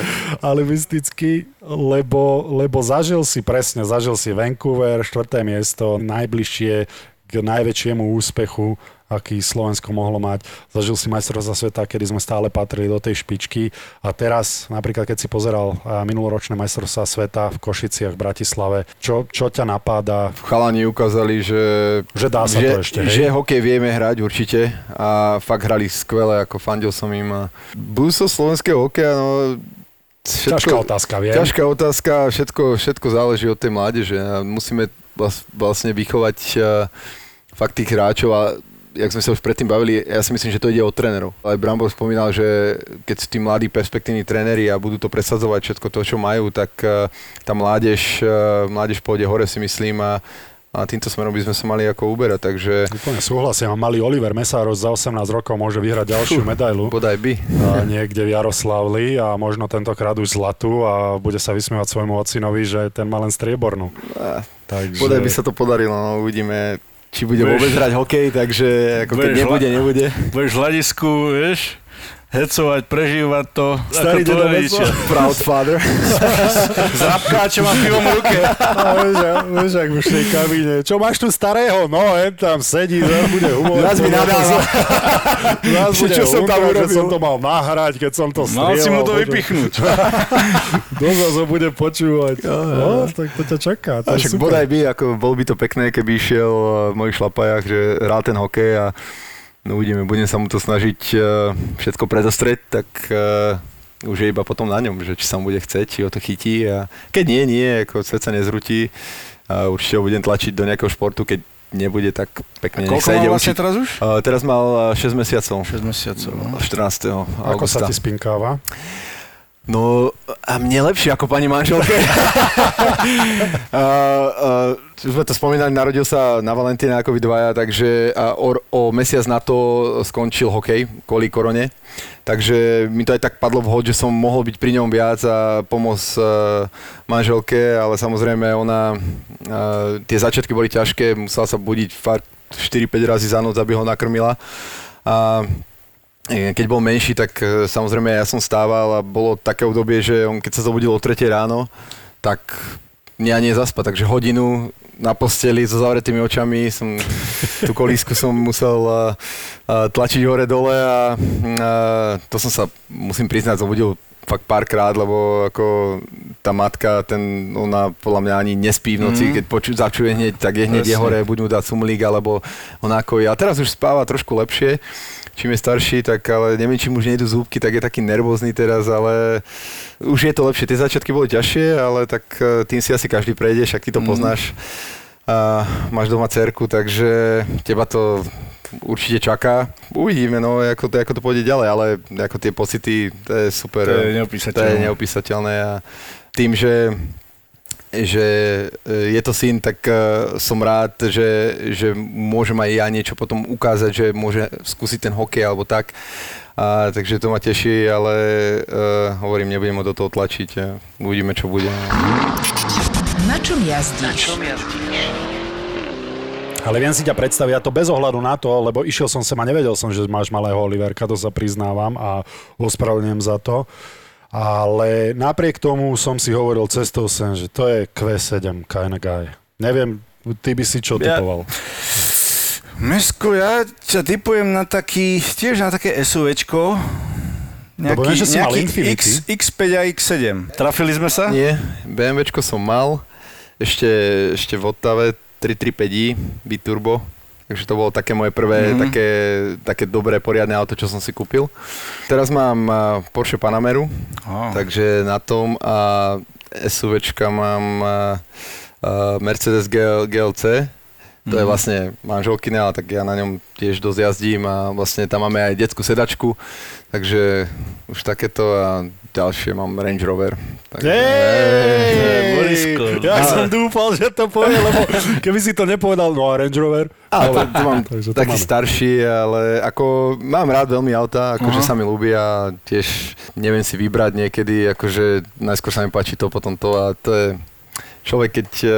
alibisticky, lebo, lebo zažil si presne, zažil si Vancouver, štvrté miesto, najbližšie k najväčšiemu úspechu, aký Slovensko mohlo mať. Zažil si majstrovstvá sveta, kedy sme stále patrili do tej špičky a teraz, napríklad keď si pozeral a, minuloročné majstrovstvá sveta v Košiciach, v Bratislave, čo, čo ťa napáda, Chalani ukázali, že, že dá sa že, to ešte, hej? že hokej vieme hrať určite a fakt hrali skvele, ako fandil som im. A budúcnosť slovenského hokeja, no Ťažká otázka, viem. Ťažká otázka, všetko, všetko záleží od tej mládeže. Musíme vlas- vlastne vychovať uh, fakt tých hráčov a jak sme sa už predtým bavili, ja si myslím, že to ide od trénerov. Aj Brambor spomínal, že keď tí mladí perspektívni tréneri a budú to presadzovať všetko to, čo majú, tak uh, tá mládež, uh, mládež pôjde hore si myslím a a týmto smerom by sme sa mali ako uberať, takže Úplne súhlasím. A malý Oliver Mesáros za 18 rokov môže vyhrať ďalšiu medailu. bodaj by. a niekde v Jaroslavli a možno tentokrát už zlatú a bude sa vysmievať svojmu ocinovi, že ten má len striebornú. A, Takže... bodaj by sa to podarilo, no uvidíme, či bude Vieš- vôbec hrať hokej, takže ako keď Vieš, nebude, nebude. Budeš v hľadisku, vieš, hecovať, prežívať to. Starý dedo rodičia. Proud father. S rapkáčom a pivom v ruke. A vieš, ak už v tej kabíne. Čo máš tu starého? No, hen tam sedí, zase bude humor. Raz mi nadáva. Zás bude Čo som tam urobil? som to mal nahrať, keď som to strieľal. Mal si mu to vypichnúť. Kto zase bude počúvať? No, tak to ťa čaká. To však bodaj by, ako bol by to pekné, keby išiel v mojich šlapajách, že hral ten hokej a no uvidíme, budem sa mu to snažiť eh, všetko predostrieť, tak eh, už je iba potom na ňom, že či sa mu bude chceť, či ho to chytí a keď nie, nie, ako svet sa nezrutí a určite ho budem tlačiť do nejakého športu, keď nebude, tak pekne nech Koľko sa ide vlastne učiť. teraz už? Eh, teraz mal eh, 6 mesiacov. 6 mesiacov. No. 14. Ako sa augusta. ti spinkáva? No a mne lepšie ako pani manželke. uh, uh, sme to spomínali, narodil sa na Valentína ako vy dvaja, takže a o, o mesiac na to skončil hokej kvôli korone. Takže mi to aj tak padlo vhod, že som mohol byť pri ňom viac a pomôcť uh, manželke, ale samozrejme ona, uh, tie začiatky boli ťažké, musela sa budiť fakt 4-5 razy za noc, aby ho nakrmila. A E, keď bol menší, tak e, samozrejme ja som stával a bolo také obdobie, že on keď sa zobudil o 3 ráno, tak mňa nie zaspať, takže hodinu na posteli so zavretými očami som tú kolísku som musel uh, uh, tlačiť hore dole a uh, to som sa, musím priznať, zobudil fakt párkrát, lebo ako tá matka, ten, ona podľa mňa ani nespí v noci, mm. keď poču, začuje hneď, tak je hneď je hore, buď mu dať sumlík, alebo onako A teraz už spáva trošku lepšie, čím je starší, tak ale neviem, či už nejdu zúbky, tak je taký nervózny teraz, ale už je to lepšie. Tie začiatky boli ťažšie, ale tak e, tým si asi každý prejde, však ty to mm. poznáš a máš doma cerku, takže teba to určite čaká. Uvidíme, no, ako to, ako to pôjde ďalej, ale ako tie pocity, to je super. To je neopísateľné. To je neopísateľné a tým, že že e, je to syn, tak e, som rád, že, že môžem aj ja niečo potom ukázať, že môže skúsiť ten hokej alebo tak. A, takže to ma teší, ale uh, hovorím, nebudem ho do toho tlačiť a uvidíme, čo bude. Na čom jazdíš? Na čom jazdíš? Ale viem si ťa predstaviť, ja to bez ohľadu na to, lebo išiel som sem a nevedel som, že máš malého Oliverka, to sa priznávam a ospravedlňujem za to. Ale napriek tomu som si hovoril cestou sem, že to je Q7 kind of guy. Neviem, ty by si čo ja... typoval? Mesko, ja ťa typujem na taký, tiež na také SUVčko, Nejaký, viem, že si nejaký mal X, X5 a X7. Trafili sme sa? Nie, BMWčko som mal, ešte, ešte v Ottave 335i biturbo, takže to bolo také moje prvé, mm-hmm. také, také dobré, poriadne auto, čo som si kúpil. Teraz mám Porsche Panameru, oh. takže na tom a SUVčka mám Mercedes GL, GLC, to je mhm. vlastne manželkine, ale tak ja na ňom tiež dosť jazdím a vlastne tam máme aj detskú sedačku, takže už takéto a ďalšie mám Range Rover. Takže... Hey, Borisko. Ja ale... som dúfal, že to povie, lebo keby si to nepovedal, no a Range Rover. A to, to mám to taký máme. starší, ale ako mám rád veľmi auta, akože uh-huh. sa mi ľúbi a tiež neviem si vybrať niekedy, akože najskôr sa mi páči to, potom to a to je človek, keď uh,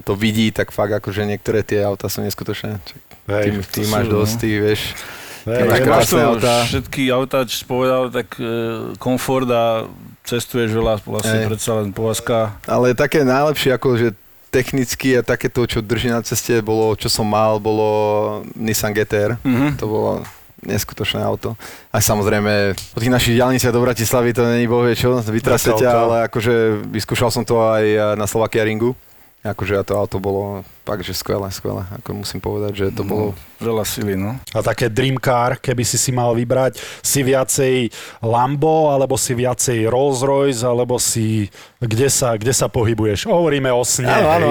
to vidí, tak fakt akože niektoré tie auta sú neskutočné. Hej, ty, ty máš sú, dosť, no. ty vieš. Hej, tak krásne auta. Všetky autá, čo povedal, tak uh, komfort a cestuješ veľa, vlastne Hej. predsa len povazka. Ale také najlepšie, ako že technicky a takéto, čo drží na ceste, bolo, čo som mal, bolo Nissan GTR. Mm-hmm. To bolo neskutočné auto. A samozrejme, po tých našich diálniciach do Bratislavy to není bohvie čo, vytrasete, ale akože vyskúšal som to aj na Slovakia Ringu. Akože to auto bolo fakt, že skvelé, skvelé. Ako musím povedať, že to no, bolo... Veľa sily, no. A také dream car, keby si si mal vybrať, si viacej Lambo, alebo si viacej Rolls Royce, alebo si... Kde sa, kde sa pohybuješ? Hovoríme o sne. Áno, áno.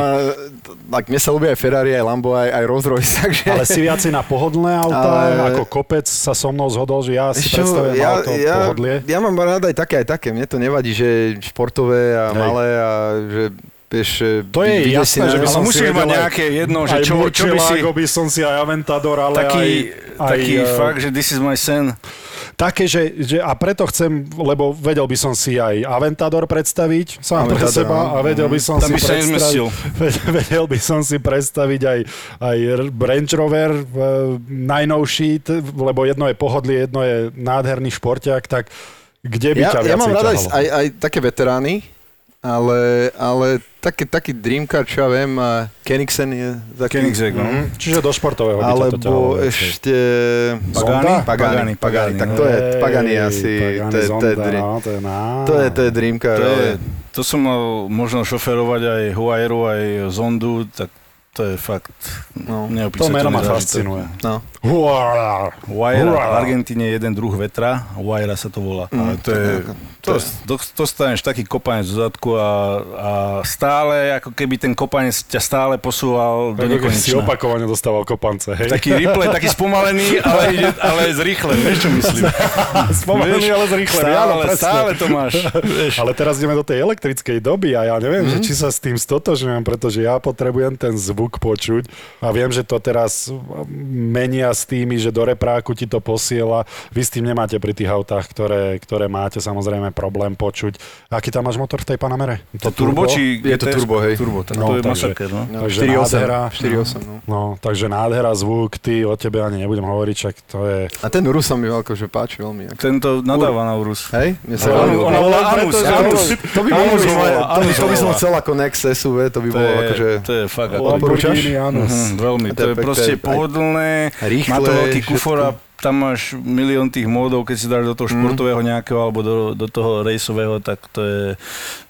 Tak mne sa ľúbi aj Ferrari, aj Lambo, aj, aj Rolls Royce, takže... Ale si viacej na pohodlné auta, Ale... ako kopec sa so mnou zhodol, že ja si Čo, predstavujem ja, auto ja, pohodlie. Ja mám rád aj také, aj také. Mne to nevadí, že športové a Hej. malé a že Vieš, to je jasné, že by som musíš mať nejaké jedno, že čo, čo by si... by som si aj Aventador, ale taký, aj, taký aj, fakt, že this is my sen. Také, že, že a preto chcem, lebo vedel by som si aj Aventador predstaviť sám pre seba a vedel by som Tam si by predstaviť, vedel by som si predstaviť aj, aj Range Rover e, najnovší, lebo jedno je pohodlie, jedno je nádherný športiak, tak kde by ja, ťa Ja mám rada aj, aj také veterány, ale, ale taký, taký Dreamcar, čo ja viem, a Kenigsen je taký... Koenigsegg, no. Mm-hmm. Čiže do športového by Alebo to ešte... Pagani? Pagani, Pagani, Pagani. Tak to je, Pagani asi... To, je, Zonda, to, je, dream, no, to, je, to, je, to je Dreamcar, to, je, to som mal možno šoferovať aj Huayru, aj Zondu, tak to je fakt no, To meno ma fascinuje. No. Huayra v Argentíne je jeden druh vetra, Huayra sa to volá. Mm, Ale to je, to, to, dostaneš taký kopanec zo zadku a, a stále, ako keby ten kopanec ťa stále posúval do nekonečna. si opakovane dostával kopance, hej? Taký replay, taký spomalený, ale, ide, ale zrýchlen, vieš čo myslím? spomalený, ale zrýchlený, stále, áno, stále to máš. Vieš. Ale teraz ideme do tej elektrickej doby a ja neviem, mm. že mhm. či sa s tým stotožňujem, pretože ja potrebujem ten zvuk počuť. A viem, že to teraz menia s tými, že do repráku ti to posiela. Vy s tým nemáte pri tých autách, ktoré, ktoré máte samozrejme problém počuť. Aký tam máš motor v tej Panamere? To, to turbo, či je to turbo, hej. Turbo, tak no, to je takže, masaker, no. takže 4, nádhera, 4, 8, no. no. takže nádhera, zvuk, ty o tebe ani nebudem hovoriť, čak to je... A ten Urus sa mi veľko, že páči veľmi. Ako. Tento nadáva na Urus. Hej? Mne sa no, ona volá Anus, Anus. To by bolo, to by som chcel ako Next SUV, to by bolo akože... To je fakt. Odporúčaš? Anus. Mm, veľmi, to, to je, proste pohodlné, rýchle, má to veľký kufor a tam máš milión tých módov, keď si dáš do toho Mm. športového nejakého alebo do, do toho rejsového, tak to je,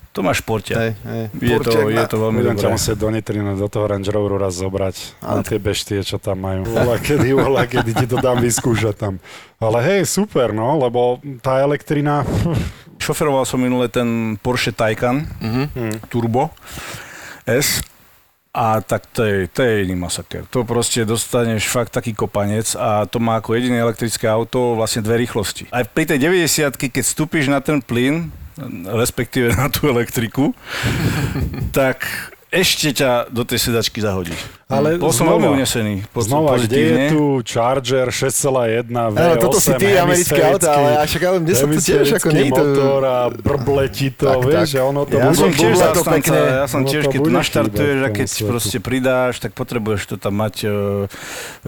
to máš športia. Hej, hej. Je to, Portiak je na- to veľmi Budem ťa musieť do Nitrina, do toho Range Roveru raz zobrať. Ale Na tie beštie, čo tam majú. Vola kedy, vola kedy ti to dám vyskúšať tam. Ale hej, super, no, lebo tá elektrina... Šoferoval som minule ten Porsche Taycan Mhm. Turbo S a tak to je, to je iný masaker. To proste dostaneš fakt taký kopanec a to má ako jediné elektrické auto vlastne dve rýchlosti. Aj pri tej 90 keď vstúpiš na ten plyn, respektíve na tú elektriku, tak ešte ťa do tej sedačky zahodí. Ale Bol som veľmi unesený. Znova, kde je tu Charger 6,1 V8 Áno, toto si ty, americké auta, ale a však ale mne sa to tiež ako nie to... motor a brble ti to, Tak, vieš, tak. že ono to Ja som tiež zastanca, pekné. ja som tiež, keď naštartuješ a keď proste pridáš, tak potrebuješ to tam mať, e,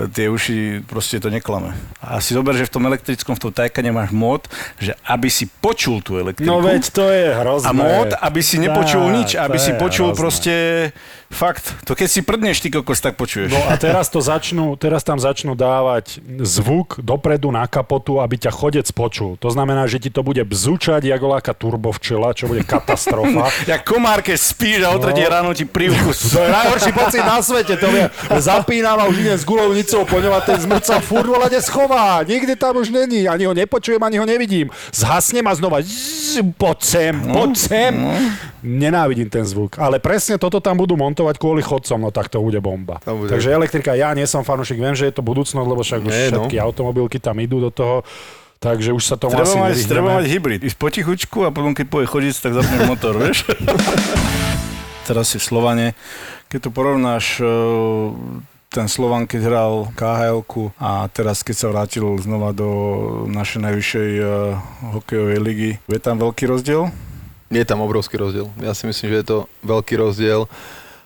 tie uši, proste to neklame. A si zober, že v tom elektrickom, v tom tajkane máš mód, že aby si počul tú elektriku. No veď to je hrozné. a mód, aby si nepočul nič, aby si počul proste fakt. To keď si prdneš ty kokos, tak počuješ. No a teraz to začnú, teraz tam začnú dávať zvuk dopredu na kapotu, aby ťa chodec počul. To znamená, že ti to bude bzúčať jak oláka turbovčela, čo bude katastrofa. Jak komár, keď spíš a o No. ráno ti prívku. To je najhorší pocit na svete, to vie. Zapínam a už idem s gulovnicou po ňom a ten zmrca furt volade schová. Nikdy tam už není, ani ho nepočujem, ani ho nevidím. Zhasnem a znova zzz, poď sem, poď sem. Nenávidím ten zvuk. Ale presne toto tam budú montovať kvôli chodcom, no tak to bude bomba. To bude. Takže elektrika, ja nie som fanúšik, viem, že je to budúcnosť, lebo však už Nie, no. všetky automobilky tam idú do toho. Takže už sa tomu Treba asi mať, treba mať hybrid. Ísť potichučku a potom keď povie chodiť, tak zapneš motor, vieš? Teraz si Slovane, keď to porovnáš e, ten Slovan, keď hral khl a teraz keď sa vrátil znova do našej najvyššej uh, hokejovej ligy, je tam veľký rozdiel? Je tam obrovský rozdiel. Ja si myslím, že je to veľký rozdiel.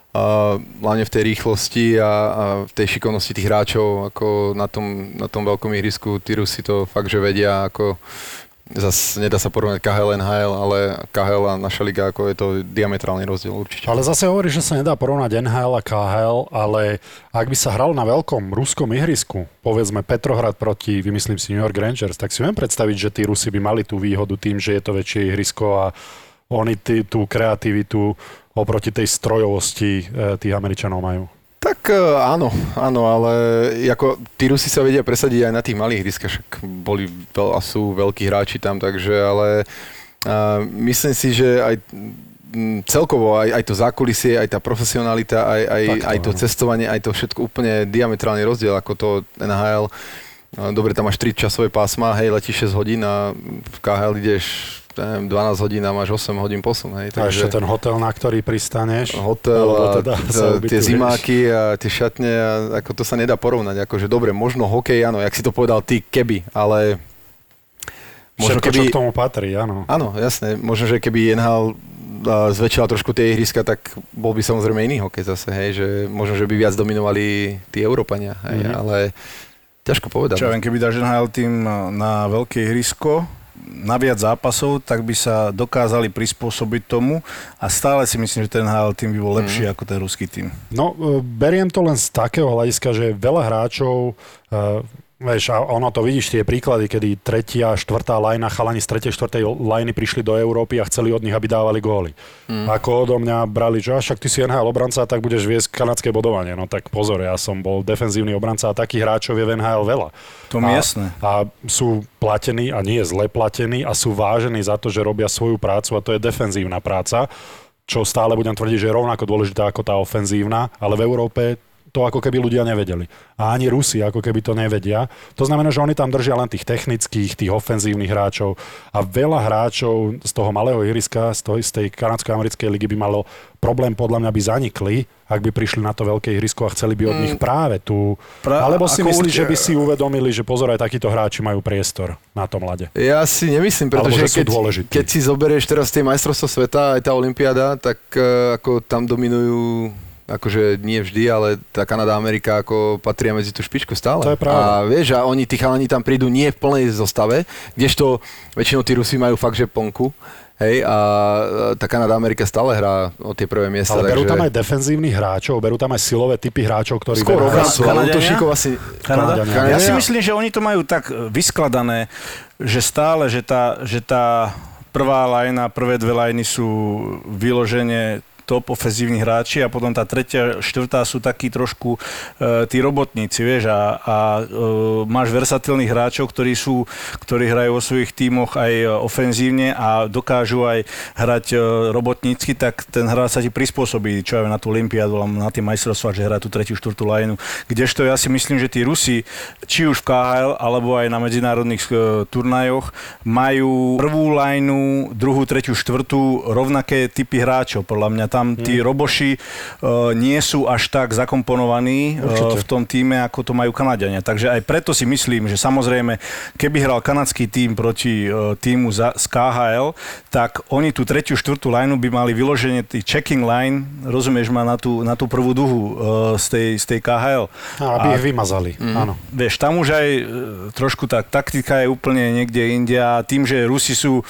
A hlavne v tej rýchlosti a, a v tej šikovnosti tých hráčov, ako na tom, na tom veľkom ihrisku, tí Rusi to fakt, že vedia, ako zas nedá sa porovnať KHL, NHL, ale KHL a naša liga, ako je to diametrálny rozdiel určite. Ale zase hovorí, že sa nedá porovnať NHL a KHL, ale ak by sa hral na veľkom ruskom ihrisku, povedzme Petrohrad proti, vymyslím si New York Rangers, tak si viem predstaviť, že tí Rusi by mali tú výhodu tým, že je to väčšie ihrisko a oni tý, tú kreativitu oproti tej strojovosti e, tých Američanov majú. Tak e, áno, áno, ale ako tí Rusi sa vedia presadiť aj na tých malých ihriskách, však boli a sú veľkí hráči tam, takže ale a, myslím si, že aj celkovo aj, aj to zákulisie, aj tá profesionalita, aj, aj, Tak to aj to cestovanie, aj to všetko úplne diametrálny rozdiel ako to NHL. Dobre, tam máš 3 časové pásma, hej, letíš 6 hodín a v KHL ideš neviem, 12 hodín a máš 8 hodín posun, hej. A ešte ten hotel, na ktorý pristaneš. hotel a teda t- tie zimáky a tie šatne, a ako to sa nedá porovnať. Akože dobre, možno hokej, áno, jak si to povedal ty, keby, ale možno Všetko, čo keby... k tomu patrí, áno. Áno, jasné, možno, že keby NHL zväčšila trošku tie ihriska, tak bol by samozrejme iný hokej zase, hej, že možno, že by viac dominovali tí Európania, hej, Mhm. ale ťažko povedať. Čo ja viem, keby dáš NHL tým na veľké ihrisko, na viac zápasov, tak by sa dokázali prispôsobiť tomu a stále si myslím, že ten NHL tým by bol lepší ako ten ruský tým. No, e, beriem to len z takého hľadiska, že veľa hráčov, e, vieš, a ono to vidíš, tie príklady, kedy tretia, štvrtá lajna, chalani z tretej, štvrtej lajny prišli do Európy a chceli od nich, aby dávali góly. Mm. Ako odo mňa brali, že "A však ty si NHL obranca, tak budeš viesť kanadské bodovanie. No tak pozor, ja som bol defenzívny obranca a takých hráčov je v NHL veľa. To mi jasné. A sú platení a nie zle platení a sú vážení za to, že robia svoju prácu a to je defenzívna práca čo stále budem tvrdiť, že je rovnako dôležitá ako tá ofenzívna, ale v Európe to ako keby ľudia nevedeli. A ani Rusi ako keby to nevedia. To znamená, že oni tam držia len tých technických, tých ofenzívnych hráčov a veľa hráčov z toho malého ihriska, z, toho, z tej kanadsko-americkej ligy by malo problém podľa mňa by zanikli, ak by prišli na to veľké ihrisko a chceli by od nich práve tú... Pra- Alebo si myslíš, určite- že by si uvedomili, že pozor, aj takíto hráči majú priestor na tom lade. Ja si nemyslím, Alebo pretože že sú keď, dôležití. keď si zoberieš teraz tie majstrovstvá sveta, aj tá Olympiáda, tak uh, ako tam dominujú akože nie vždy, ale tá Kanada Amerika ako patria medzi tú špičku stále. To je pravda. A vieš, a oni, tí chalani tam prídu nie v plnej zostave, kdežto väčšinou tí Rusi majú fakt, že plnku. Hej, a tá Kanada Amerika stále hrá o tie prvé miesta. Ale berú takže... tam aj defenzívnych hráčov, berú tam aj silové typy hráčov, ktorí... Skôr obrancu, útočníkov asi... Kanada? Kanadiania. Ja si myslím, že oni to majú tak e, vyskladané, že stále, že tá, že tá prvá lajna, prvé dve lajny sú vyloženie top ofenzívni hráči a potom tá tretia, štvrtá sú takí trošku e, tí robotníci, vieš, a, a e, máš versatilných hráčov, ktorí sú, ktorí hrajú vo svojich tímoch aj ofenzívne a dokážu aj hrať e, robotnícky, tak ten hráč sa ti prispôsobí, čo aj na tú Olympiádu, na tie majstrovstvá, že hrá tú tretiu, štvrtú lajnu. Kdežto ja si myslím, že tí Rusi, či už v KHL, alebo aj na medzinárodných e, turnajoch, majú prvú lajnu, druhú, tretiu, štvrtú, rovnaké typy hráčov. Podľa mňa tam tí roboši e, nie sú až tak zakomponovaní Určite. v tom týme, ako to majú Kanadiania. Takže aj preto si myslím, že samozrejme, keby hral kanadský tým proti e, týmu za, z KHL, tak oni tú tretiu, štvrtú lineu by mali vyloženie tý checking line, rozumieš ma, na tú, na tú prvú duhu e, z, tej, z tej KHL. Á, aby ich vymazali, áno. Vieš, tam už aj e, trošku tá taktika je úplne niekde inde a tým, že Rusi sú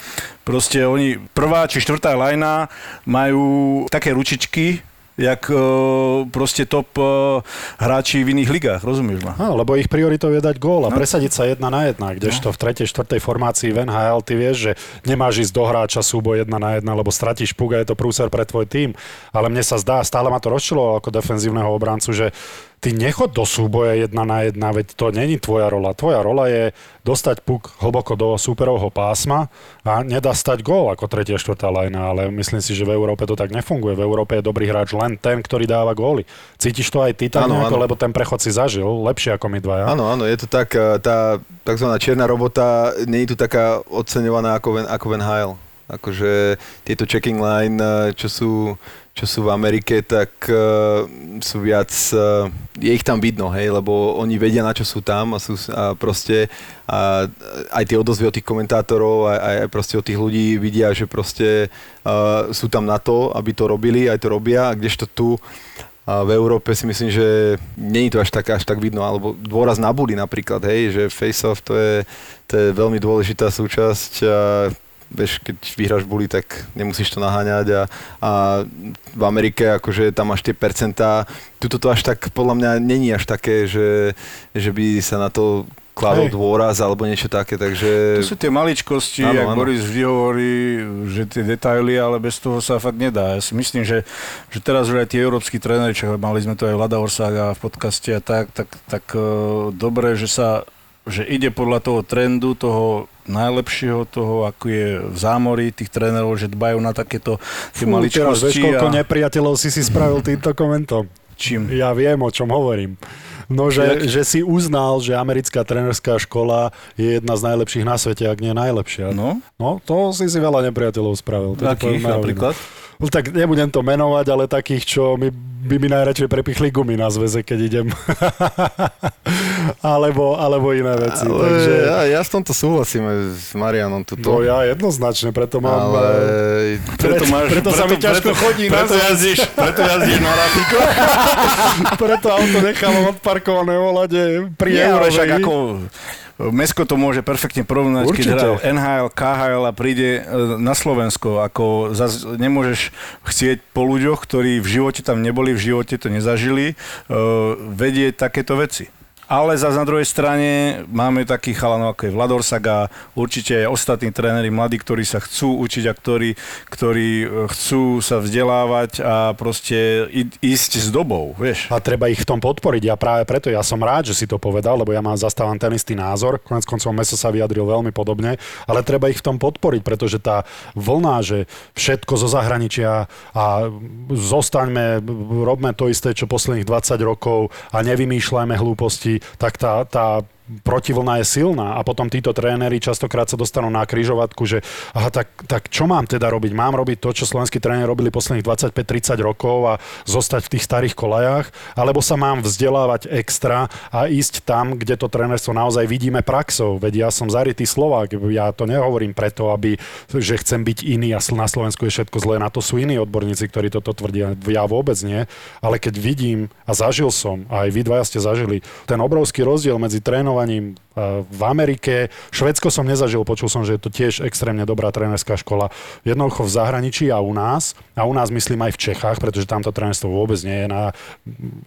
proste oni, prvá či štvrtá lajna majú také ručičky, jak e, proste top e, hráči v iných ligách, rozumieš ma? Áno, lebo ich prioritou je dať gól a presadiť sa jedna na jedna, kdežto v tretej, štvrtej formácii v NHL ty vieš, že nemáš ísť do hráča súboj jedna na jedna, lebo stratíš puk a je to prúser pre tvoj tým. Ale mne sa zdá, stále ma to rozčilovalo ako defenzívneho obrancu, že ty nechod do súboja jedna na jedna, veď to není tvoja rola. Tvoja rola je dostať puk hlboko do súperovho pásma a nedá stať gól ako tretia, štvrtá lajna, ale myslím si, že v Európe to tak nefunguje. V Európe je dobrý hráč len ten, ktorý dáva góly. Cítiš to aj ty nejako, áno. lebo ten prechod si zažil lepšie ako my dvaja. Áno, áno, je to tak, e, tá tzv. čierna robota nie je tu taká oceňovaná ako, ako v NHL. Akože tieto checking line, e, čo sú, čo sú v Amerike, tak uh, sú viac, uh, je ich tam vidno, hej, lebo oni vedia, na čo sú tam a, sú, a proste a aj tie odozvy od tých komentátorov, aj, aj, proste od tých ľudí vidia, že proste uh, sú tam na to, aby to robili, aj to robia, a kdežto tu a v Európe si myslím, že je to až tak, až tak vidno, alebo dôraz na buli napríklad, hej, že face-off to je, to je veľmi dôležitá súčasť a vieš, keď vyhráš buli, tak nemusíš to naháňať a, a v Amerike akože tam máš tie percentá, tuto to až tak podľa mňa není až také, že, že by sa na to kladol Hej. dôraz alebo niečo také, takže... To sú tie maličkosti, Áno, jak áno. Boris vždy hovorí, že tie detaily, ale bez toho sa fakt nedá. Ja si myslím, že, že teraz už aj tí európsky tréneri, čo mali sme to aj Vlada Orsága v podcaste a tak, tak, tak uh, dobre, že sa že ide podľa toho trendu, toho najlepšieho, toho, ako je v zámori tých trénerov, že dbajú na takéto tie Fú, teraz vieš, maličkosti. koľko a... nepriateľov si si spravil týmto komentom. Čím? Ja viem, o čom hovorím. No, že, že si uznal, že americká trenerská škola je jedna z najlepších na svete, ak nie najlepšia. No, No, to si si veľa nepriateľov spravil. Akých napríklad? No, tak nebudem to menovať, ale takých, čo mi, by mi najradšej prepichli gumy na zväze, keď idem. alebo, alebo iné veci. Ale Takže, ja, ja v tomto súhlasím s Marianom. Tuto. no ja jednoznačne, preto mám... ale eh, Preto, preto, sa mi ťažko chodí na preto zväz. jazdíš, preto jazdíš na Rafiko. Preto auto nechalo odparkované v Olade pri Nie, ale Eurovej. však ako Mesko to môže perfektne porovnať, keď hral NHL, KHL a príde e, na Slovensko. Ako zas nemôžeš chcieť po ľuďoch, ktorí v živote tam neboli, v živote to nezažili, e, vedieť takéto veci. Ale zase na druhej strane máme takých chalanov, ako je Vlador Saga, určite aj ostatní tréneri mladí, ktorí sa chcú učiť a ktorí, ktorí e, chcú sa vzdelávať a proste ísť s dobou, vieš. A treba ich v tom podporiť. Ja práve preto, ja som rád, že si to povedal, lebo ja mám zastávam ten istý názor. Konec koncov Meso sa vyjadril veľmi podobne, ale treba ich v tom podporiť, pretože tá vlna, že všetko zo zahraničia a zostaňme, robme to isté, čo posledných 20 rokov a nevymýšľajme hlúposti, tak tá, tá protivlna je silná a potom títo tréneri častokrát sa dostanú na kryžovatku, že aha, tak, tak čo mám teda robiť? Mám robiť to, čo slovenskí tréneri robili posledných 25-30 rokov a zostať v tých starých kolajách, alebo sa mám vzdelávať extra a ísť tam, kde to trénerstvo naozaj vidíme praxou. Veď ja som zarytý Slovák, ja to nehovorím preto, aby, že chcem byť iný a na Slovensku je všetko zlé. Na to sú iní odborníci, ktorí toto tvrdia. Ja vôbec nie. Ale keď vidím a zažil som, a aj vy dvaja ste zažili, ten obrovský rozdiel medzi trénovaním trénovaním uh, v Amerike. Švedsko som nezažil, počul som, že je to tiež extrémne dobrá trénerská škola. Jednoducho v zahraničí a u nás, a u nás myslím aj v Čechách, pretože tamto trénerstvo vôbec nie je na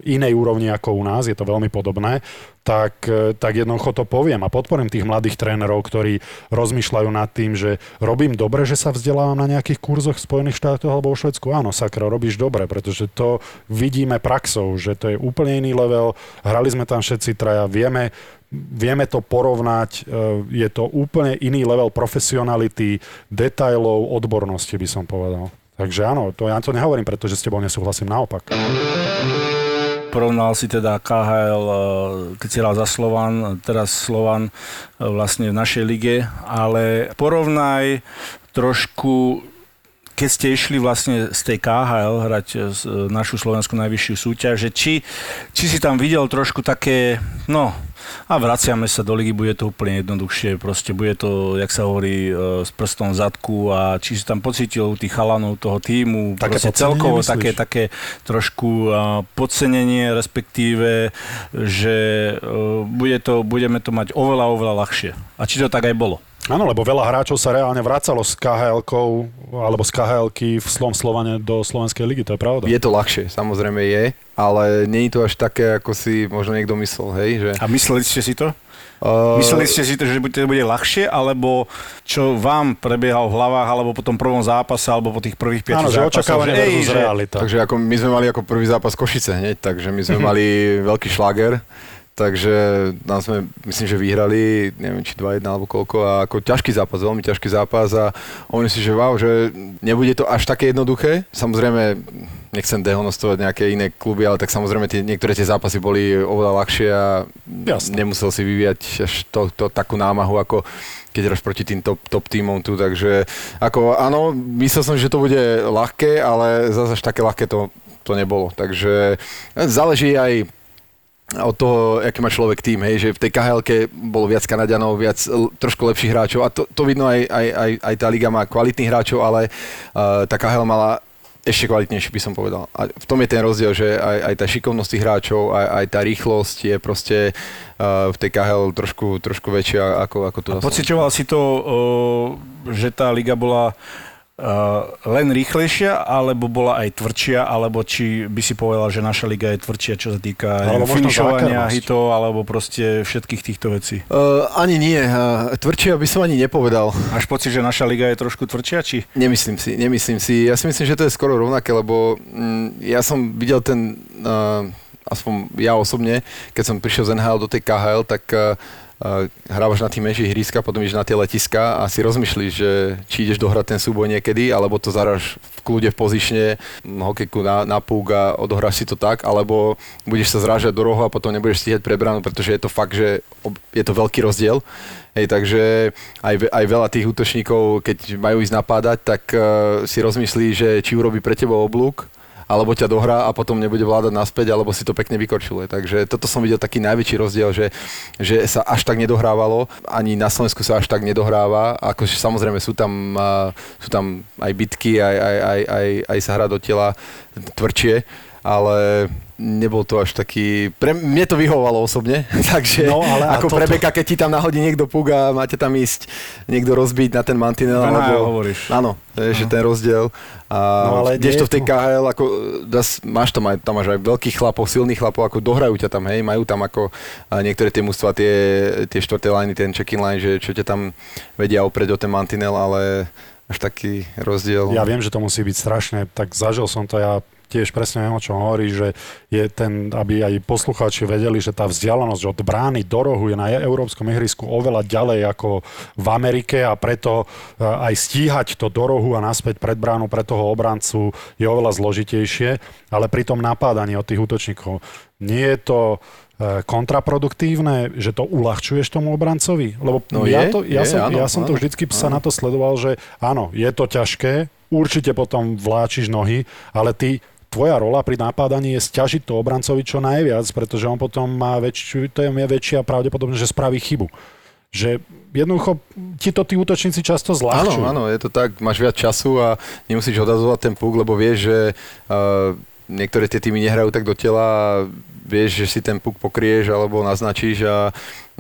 inej úrovni ako u nás, je to veľmi podobné, tak, e, tak jednoducho to poviem a podporím tých mladých trénerov, ktorí rozmýšľajú nad tým, že robím dobre, že sa vzdelávam na nejakých kurzoch v Spojených štátoch alebo vo Švedsku. Áno, sakra, robíš dobre, pretože to vidíme praxou, že to je úplne iný level. Hrali sme tam všetci traja, vieme, vieme to porovnať, e, je to úplne iný level profesionality, detailov, odbornosti by som povedal. Takže áno, to ja to nehovorím, pretože s tebou nesúhlasím, naopak porovnal si teda KHL, eh, keď si hral za Slovan, teraz Slovan eh, vlastne v našej lige, ale porovnaj trošku keď ste išli vlastne z tej KHL hrať e, našu slovenskú najvyššiu súťaž, že či, či si tam videl trošku také, no, a vraciame sa do ligy, bude to úplne jednoduchšie, proste bude to, jak sa hovorí, e, s prstom v zadku a či si tam pocítil tých chalanov toho týmu, také celkovo myslíš? také, také trošku e, podcenenie, respektíve, že bude to, budeme to mať oveľa, oveľa ľahšie. A či to tak aj bolo? Áno, lebo veľa hráčov sa reálne vracalo z khl alebo z khl v Slom Slovane do Slovenskej ligy, to je pravda. Je to ľahšie, samozrejme je, ale nie je to až také, ako si možno niekto myslel, hej? Že... A mysleli ste si to? Uh... Mysleli ste si to, že to bude ľahšie, alebo čo vám prebiehalo v hlavách, alebo po tom prvom zápase, alebo po tých prvých piatich zápasoch? Áno, že očakávanie versus realita. Takže ako my sme mali ako prvý zápas Košice hneď, takže my sme mali veľký šláger Takže tam sme, myslím, že vyhrali, neviem, či 2-1 alebo koľko, a ako ťažký zápas, veľmi ťažký zápas a oni si, že wow, že nebude to až také jednoduché. Samozrejme, nechcem dehonostovať nejaké iné kluby, ale tak samozrejme tie, niektoré tie zápasy boli oveľa ľahšie a Jasne. nemusel si vyvíjať až to, to, takú námahu, ako keď hráš proti tým top, top tímom tu, takže ako áno, myslel som, že to bude ľahké, ale zase až také ľahké to, to nebolo. Takže záleží aj od toho, aký má človek tým, hej, že v tej khl bolo viac Kanaďanov, viac, trošku lepších hráčov a to, to vidno aj, aj, aj, aj tá liga má kvalitných hráčov, ale uh, tá KHL mala ešte kvalitnejší by som povedal. A v tom je ten rozdiel, že aj, aj tá šikovnosť tých hráčov, aj, aj tá rýchlosť je proste uh, v tej KHL trošku, trošku väčšia ako, ako tu. A pocitoval si to, uh, že tá liga bola Uh, len rýchlejšia, alebo bola aj tvrdšia, alebo či by si povedal, že naša liga je tvrdšia, čo sa týka alebo finišovania hitov, alebo proste všetkých týchto vecí? Uh, ani nie. Uh, tvrdšia by som ani nepovedal. Máš pocit, že naša liga je trošku tvrdšia, či? Nemyslím si, nemyslím si. Ja si myslím, že to je skoro rovnaké, lebo mm, ja som videl ten, uh, aspoň ja osobne, keď som prišiel z NHL do tej KHL, tak uh, hrávaš na tým menších hríska, potom ideš na tie letiska a si rozmýšľaš, že či ideš dohrať ten súboj niekedy, alebo to zaráš v kľude v pozične hokejku na, na púk a odohráš si to tak, alebo budeš sa zrážať do rohu a potom nebudeš stíhať pre bránu, pretože je to fakt, že je to veľký rozdiel. Hej, takže aj, aj veľa tých útočníkov, keď majú ísť napádať, tak uh, si rozmyslí, že či urobí pre teba oblúk, alebo ťa dohrá a potom nebude vládať naspäť, alebo si to pekne vykorčuje. Takže toto som videl taký najväčší rozdiel, že, že sa až tak nedohrávalo, ani na Slovensku sa až tak nedohráva. Akože samozrejme sú tam, sú tam aj bitky, aj, aj, aj, aj, aj sa hrá do tela tvrdšie, ale nebol to až taký... Pre mne to vyhovovalo osobne, takže no, ale ako toto... pre Beka, keď ti tam nahodí niekto púk a máte tam ísť niekto rozbiť na ten mantinel. alebo... hovoríš. Áno, je uh-huh. ten rozdiel. A no, ale to v tej KHL, ako, das, máš tam, aj, tam máš aj veľkých chlapov, silných chlapov, ako dohrajú ťa tam, hej, majú tam ako niektoré tie mústva, tie, tie štvrté liney, ten check-in line, že čo ťa tam vedia opreť o ten mantinel, ale až taký rozdiel. Ja viem, že to musí byť strašné, tak zažil som to ja tiež presne viem, o čom hovorí, že je ten, aby aj poslucháči vedeli, že tá vzdialenosť od brány do rohu je na európskom ihrisku oveľa ďalej ako v Amerike a preto e, aj stíhať to do rohu a naspäť pred bránu pre toho obrancu je oveľa zložitejšie, ale pri tom napádaní od tých útočníkov nie je to e, kontraproduktívne, že to uľahčuješ tomu obrancovi? Lebo no ja, je, to, ja, je, som, áno, ja som to vždycky áno. sa na to sledoval, že áno, je to ťažké, určite potom vláčiš nohy, ale ty tvoja rola pri napádaní je stiažiť to obrancovi čo najviac, pretože on potom má väčšiu, to je väčšia pravdepodobnosť, že spraví chybu. Že jednoducho ti to tí útočníci často zľahčujú. Áno, áno, je to tak, máš viac času a nemusíš odazovať ten púk, lebo vieš, že uh, niektoré tie týmy nehrajú tak do tela a vieš, že si ten puk pokrieš alebo naznačíš a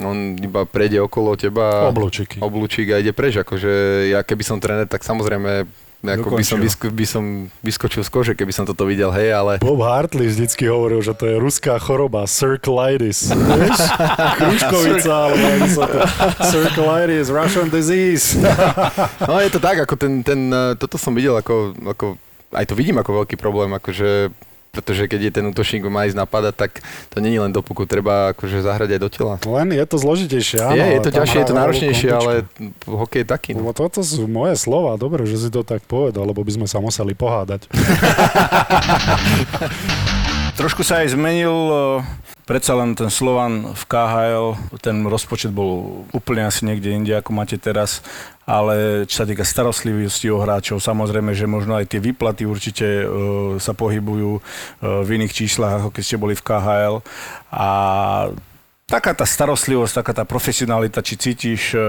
on iba prejde okolo teba. Oblúčiky. Oblúčik a ide preč. Akože ja keby som tréner, tak samozrejme ako by som, vysko, by som vyskočil z kože, keby som toto videl, hej, ale... Bob Hartley vždycky hovoril, že to je ruská choroba, circulitis. Vieš? Kruškovica, alebo ako sa to... Circulitis, Russian disease. no je to tak, ako ten, ten, eh, toto som videl ako, ako aj to vidím ako veľký problém, akože pretože keď je ten útočník má ísť napadať, tak to není len do puku, treba akože zahrať aj do tela. Len je to zložitejšie, áno. Je, je to ťažšie, je to náročnejšie, ale hokej je taký. No. Toto sú moje slova, dobre, že si to tak povedal, lebo by sme sa museli pohádať. Trošku sa aj zmenil Predsa len ten Slovan v KHL, ten rozpočet bol úplne asi niekde inde, ako máte teraz, ale čo sa týka starostlivosti o hráčov, samozrejme, že možno aj tie výplaty určite uh, sa pohybujú uh, v iných číslach, ako keď ste boli v KHL a taká tá starostlivosť, taká tá profesionalita, či cítiš, e,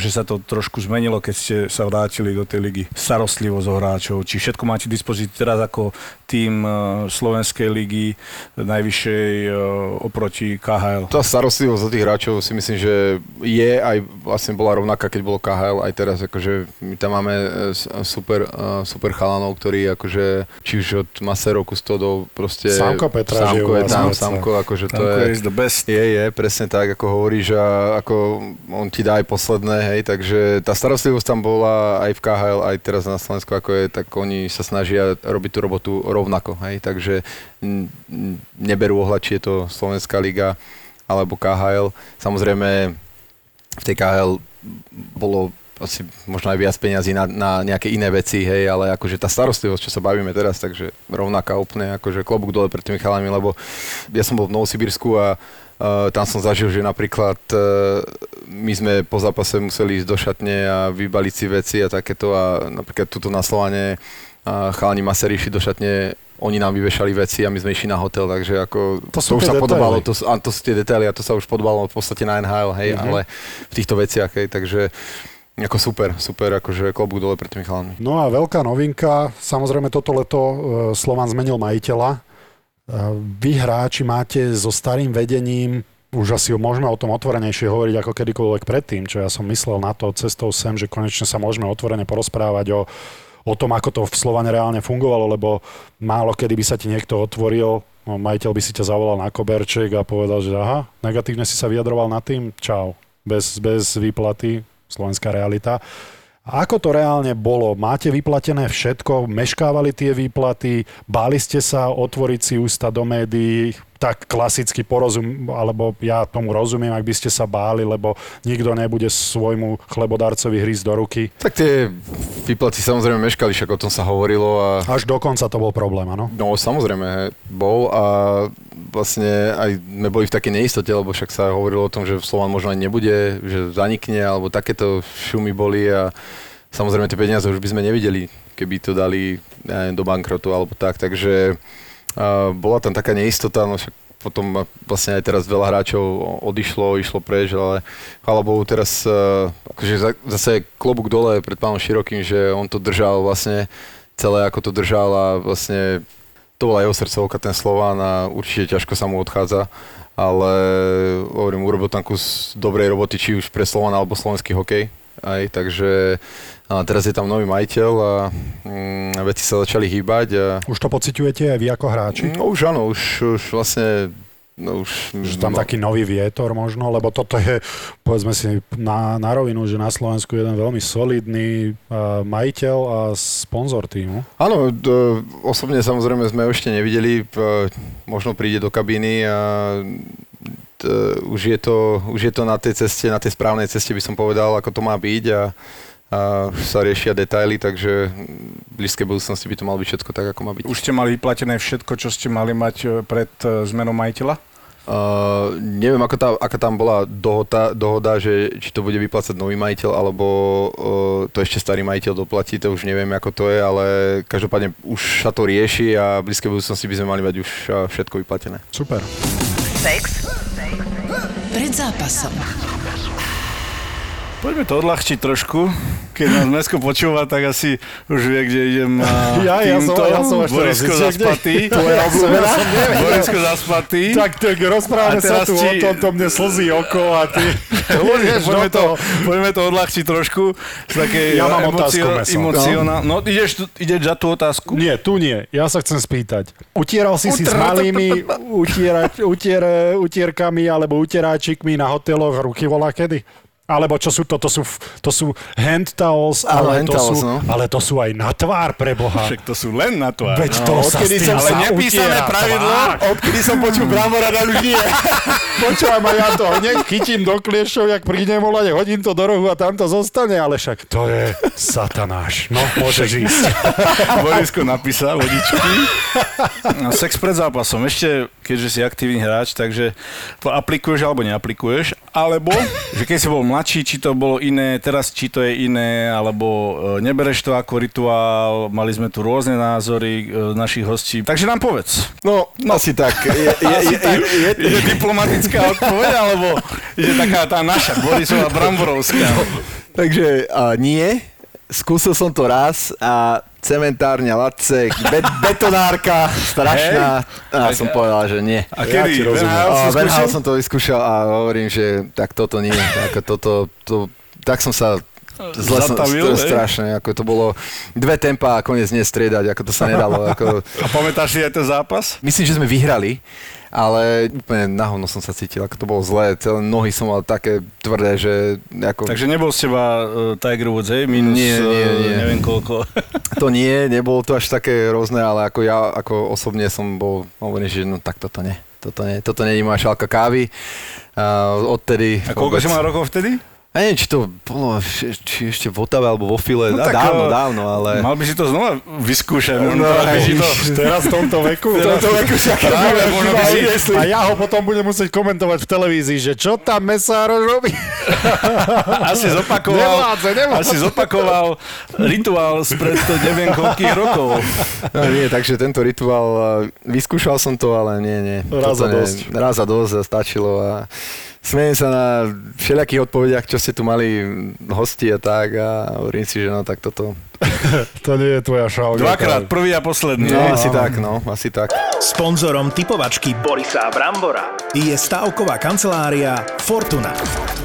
že sa to trošku zmenilo, keď ste sa vrátili do tej ligy? Starostlivosť o hráčov, či všetko máte dispozícii teraz ako tým e, Slovenskej ligy najvyššej oproti KHL? Tá starostlivosť o tých hráčov si myslím, že je aj vlastne bola rovnaká, keď bolo KHL aj teraz, akože my tam máme super, super chalanov, ktorí akože či už od Maserov, Kustodov, proste... Samko Petra, Samko je tam, Samko, akože to Samko je... is the best. Je, je, presne tak, ako hovoríš a ako on ti dá aj posledné, hej, takže tá starostlivosť tam bola aj v KHL, aj teraz na Slovensku, ako je, tak oni sa snažia robiť tú robotu rovnako, hej, takže neberú ohľad, či je to Slovenská liga alebo KHL. Samozrejme, v tej KHL bolo asi možno aj viac peniazy na, na nejaké iné veci, hej, ale akože tá starostlivosť, čo sa bavíme teraz, takže rovnaká úplne, akože klobúk dole pred tými chalami, lebo ja som bol v Novosibirsku a Uh, tam som zažil, že napríklad uh, my sme po zápase museli ísť do šatne a vybaliť si veci a takéto a napríklad tuto na Slovane chalani masery išli do šatne oni nám vyvešali veci a my sme išli na hotel, takže ako to, to už sa detaily. podobalo, to, a to sú tie detaily a to sa už podobalo v podstate na NHL, hej, mm-hmm. ale v týchto veciach, hej, takže ako super, super, akože klobúk dole pred tými chalami. No a veľká novinka, samozrejme toto leto e, Slovan zmenil majiteľa. E, vy hráči máte so starým vedením už asi môžeme o tom otvorenejšie hovoriť ako kedykoľvek predtým, čo ja som myslel na to cestou sem, že konečne sa môžeme otvorene porozprávať o, o tom, ako to v Slovane reálne fungovalo, lebo málo kedy by sa ti niekto otvoril, no, majiteľ by si ťa zavolal na koberček a povedal, že aha, negatívne si sa vyjadroval na tým, čau, bez, bez výplaty, slovenská realita. Ako to reálne bolo? Máte vyplatené všetko? Meškávali tie výplaty? Báli ste sa otvoriť si ústa do médií? Tak klasicky porozum, alebo ja tomu rozumiem, ak by ste sa báli, lebo nikto nebude svojmu chlebodarcovi hrísť do ruky. Tak tie výplaty samozrejme meškali, však o tom sa hovorilo. A... Až dokonca to bol problém, áno? No samozrejme bol a vlastne aj sme boli v takej neistote, lebo však sa hovorilo o tom, že Slovan možno aj nebude, že zanikne, alebo takéto šumy boli a samozrejme tie peniaze už by sme nevideli, keby to dali neviem, do bankrotu alebo tak, takže uh, bola tam taká neistota, no však potom vlastne aj teraz veľa hráčov odišlo, išlo preč, ale chvála Bohu teraz uh, akože zase klobúk dole pred pánom Širokým, že on to držal vlastne celé ako to držal a vlastne to bola jeho srdcovka, ten Slován a určite ťažko sa mu odchádza, ale hovorím, urobil tam kus dobrej roboty, či už pre Slován alebo slovenský hokej. Aj, takže a teraz je tam nový majiteľ a mm, veci sa začali hýbať. A... Už to pociťujete aj vy ako hráči? No už áno, už, už vlastne No už, že tam no. taký nový vietor možno, lebo toto je, povedzme si na, na rovinu, že na Slovensku jeden veľmi solidný uh, majiteľ a sponzor týmu. Áno, d- osobne samozrejme sme ešte nevideli, p- možno príde do kabíny a d- už, je to, už je to na tej ceste, na tej správnej ceste by som povedal, ako to má byť a a už sa riešia detaily, takže v blízkej budúcnosti by to malo byť všetko tak, ako má byť. Už ste mali vyplatené všetko, čo ste mali mať e, pred e, zmenou majiteľa? Uh, neviem, ako tá, aká tam bola dohoda, dohoda, že či to bude vyplácať nový majiteľ, alebo uh, to ešte starý majiteľ doplatí, to už neviem, ako to je, ale každopádne už sa to rieši a v blízkej budúcnosti by sme mali mať už všetko vyplatené. Super. Sex. Pred zápasom. Poďme to odľahčiť trošku. Keď nás Mesko počúva, tak asi už vie, kde idem a Ja, ja som, ja som Borisko zaspatý. Tvoja obľúbená? Borisko zaspatý. Tak, tak rozprávame sa tu ti- o tom, to mne slzí oko a ty... Poďme, do to, poďme to odľahčiť trošku. Z Ja mám otázku, Meso. emocionál... No, ideš, tu- ideš za tú otázku? Nie, tu nie. Ja sa chcem spýtať. Utieral si si s malými utierkami alebo utieráčikmi na hoteloch ruky volá kedy? Alebo čo sú to? To sú, to sú hand towels, Áno, ale, hand to towels, sú, no. ale to sú aj na tvár pre Boha. Však to sú len na tvár. Veď to sa odkedy som Ale sa nepísané pravidlo, tvár. Odkedy som počul Bramora, na už nie. Počúvaj ma, ja to hneď chytím do kliešov, jak prídem volať, hodím to do rohu a tam to zostane, ale však to je satanáš. No, môžeš ísť. Borisko napísal vodičky. No, sex pred zápasom. Ešte, keďže si aktívny hráč, takže to aplikuješ alebo neaplikuješ. Alebo, že keď si bol mladší, či to bolo iné, teraz či to je iné, alebo e, nebereš to ako rituál. Mali sme tu rôzne názory e, našich hostí. Takže nám povedz. No, asi tak. Je, je, je, je, je, Je to diplomatická odpoveď, alebo je taká tá naša, Borisová Bramborovská? takže a nie. Skúsil som to raz a cementárňa, lacek, bet, betonárka, strašná. A som povedal, že nie. A Ja kedy? ti rozumiem. Van Gaal si A Van Gaal skúšal? som to vyskúšal a hovorím, že tak toto nie. Ako toto, to, tak som sa Zle som, Zatavil, to, hej? strašne, ako to bolo dve tempa a koniec nestriedať, ako to sa nedalo. Ako, A pamätáš si aj ten zápas? myslím, že sme vyhrali, ale úplne na hovno som sa cítil, ako to bolo zlé, celé nohy som mal také tvrdé, že ako... Takže nebol z teba uh, Tiger Woods, hej? Minus Nie, nie, eh, nie. neviem koľko. To nie, nebolo to až také rôzne, ale ako ja, ako osobne som bol, hovorím, že no tak toto nie. Toto nie, toto nie je moja šálka kávy. A odtedy... A koľko vôbec- si mal rokov vtedy? A neviem, či to bolo či, či ešte v Otave alebo vo File, no, tak, dávno, eh, dávno, ale... Mal by si to znova vyskúšať. No, teraz by si to... Teraz v tomto veku. V tomto veku však práve, možno by si- A ja ho potom budem musieť komentovať v televízii, že čo tam Mesároš robí. Asi zopakoval, Nevládze, nevládze. asi zopakoval rituál spred to neviem koľkých rokov. No nie, takže tento rituál, eh, vyskúšal som to, ale nie, nie. Raz a dosť. Raz a dosť stačilo a smejem sa na všelijakých odpovediach, čo ste tu mali hosti a tak a hovorím si, že no tak toto... To nie je tvoja šálka. Dvakrát, prvý a posledný. No, asi tak, no, asi tak. Sponzorom typovačky Borisa Brambora je stavková kancelária Fortuna.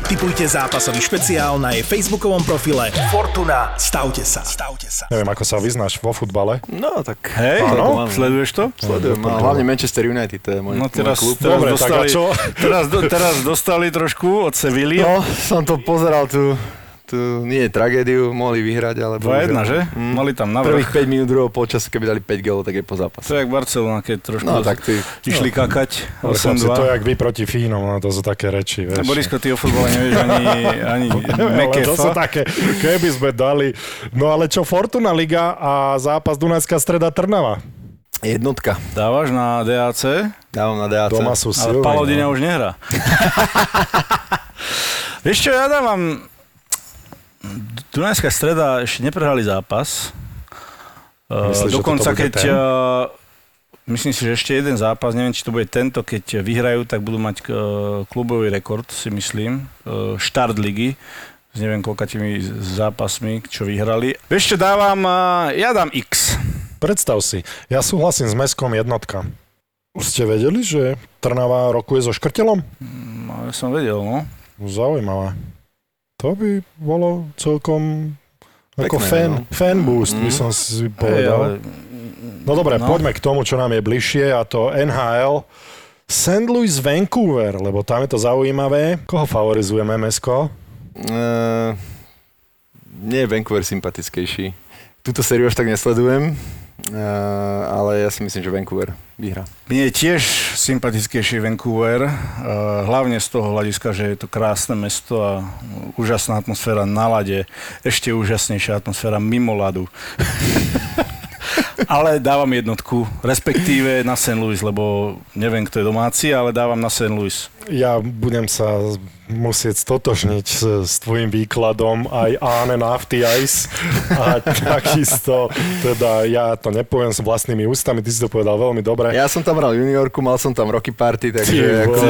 Typujte zápasový špeciál na jej facebookovom profile Fortuna. Stavte sa. Stavte sa. Neviem, ako sa vyznáš vo futbale. No, tak... Hej, Áno. sleduješ to? Sledujem, no, hlavne Manchester United, to je môj, No teraz, môj klub. teraz, Dobre, tak a dostali, čo? teraz, do, teraz dostali trošku od Sevilly. No, som to pozeral tu, tu nie je tragédiu, mohli vyhrať, ale... 2-1, že? Mm. Mali tam na Prvých vrch. 5 minút druhého polčasu, keby dali 5 gólov, tak je po zápase. To je jak Barcelona, keď trošku No, tak ty... išli kakať Ale chlapci, 8-2. to je jak vy proti Fínom, no to sú také reči, vieš. Borisko, ty o futbole nevieš ani, ani ale to sú také, keby sme dali. No ale čo, Fortuna Liga a zápas Dunajská streda Trnava. Jednotka. Dávaš na DAC, Dávam na DAC. Doma sú ale silní. Palodina no. už nehrá. Vieš čo, ja dávam... Dunajská streda ešte neprehrali zápas. Myslíš, že dokonca keď... ten? Uh, myslím si, že ešte jeden zápas, neviem, či to bude tento, keď vyhrajú, tak budú mať uh, klubový rekord, si myslím. Štart ligy s neviem koľkatými zápasmi, čo vyhrali. Čo, dávam... Ja dám X. Predstav si, ja súhlasím s Meskom jednotka. Už ste vedeli, že Trnava rokuje so Škrtelom? No, ja som vedel, no. Zaujímavé. To by bolo celkom ako fan, no. fan boost, by Mm. som si povedal. ale, No dobre, No. poďme k tomu, čo nám je bližšie a to NHL. St. Louis Vancouver, lebo tam je to zaujímavé. Koho favorizujeme, Mesko? Uh, nie je Vancouver sympatickejší. Túto sériu až tak nesledujem, uh, ale ja si myslím, že Vancouver vyhrá. Mne je tiež sympatickejší Vancouver, eh, hlavne z toho hľadiska, že je to krásne mesto a úžasná atmosféra na lade, ešte úžasnejšia atmosféra mimo ľadu. ale dávam jednotku, respektíve na St. Louis, lebo neviem, kto je domáci, ale dávam na St. Louis. Ja budem sa musieť stotožniť s, s tvojim výkladom aj Áne Nafty Ice a takisto, teda ja to nepoviem s vlastnými ústami, ty si to povedal veľmi dobre. Ja som tam hral juniorku, mal som tam Rocky Party, takže... Ty ako.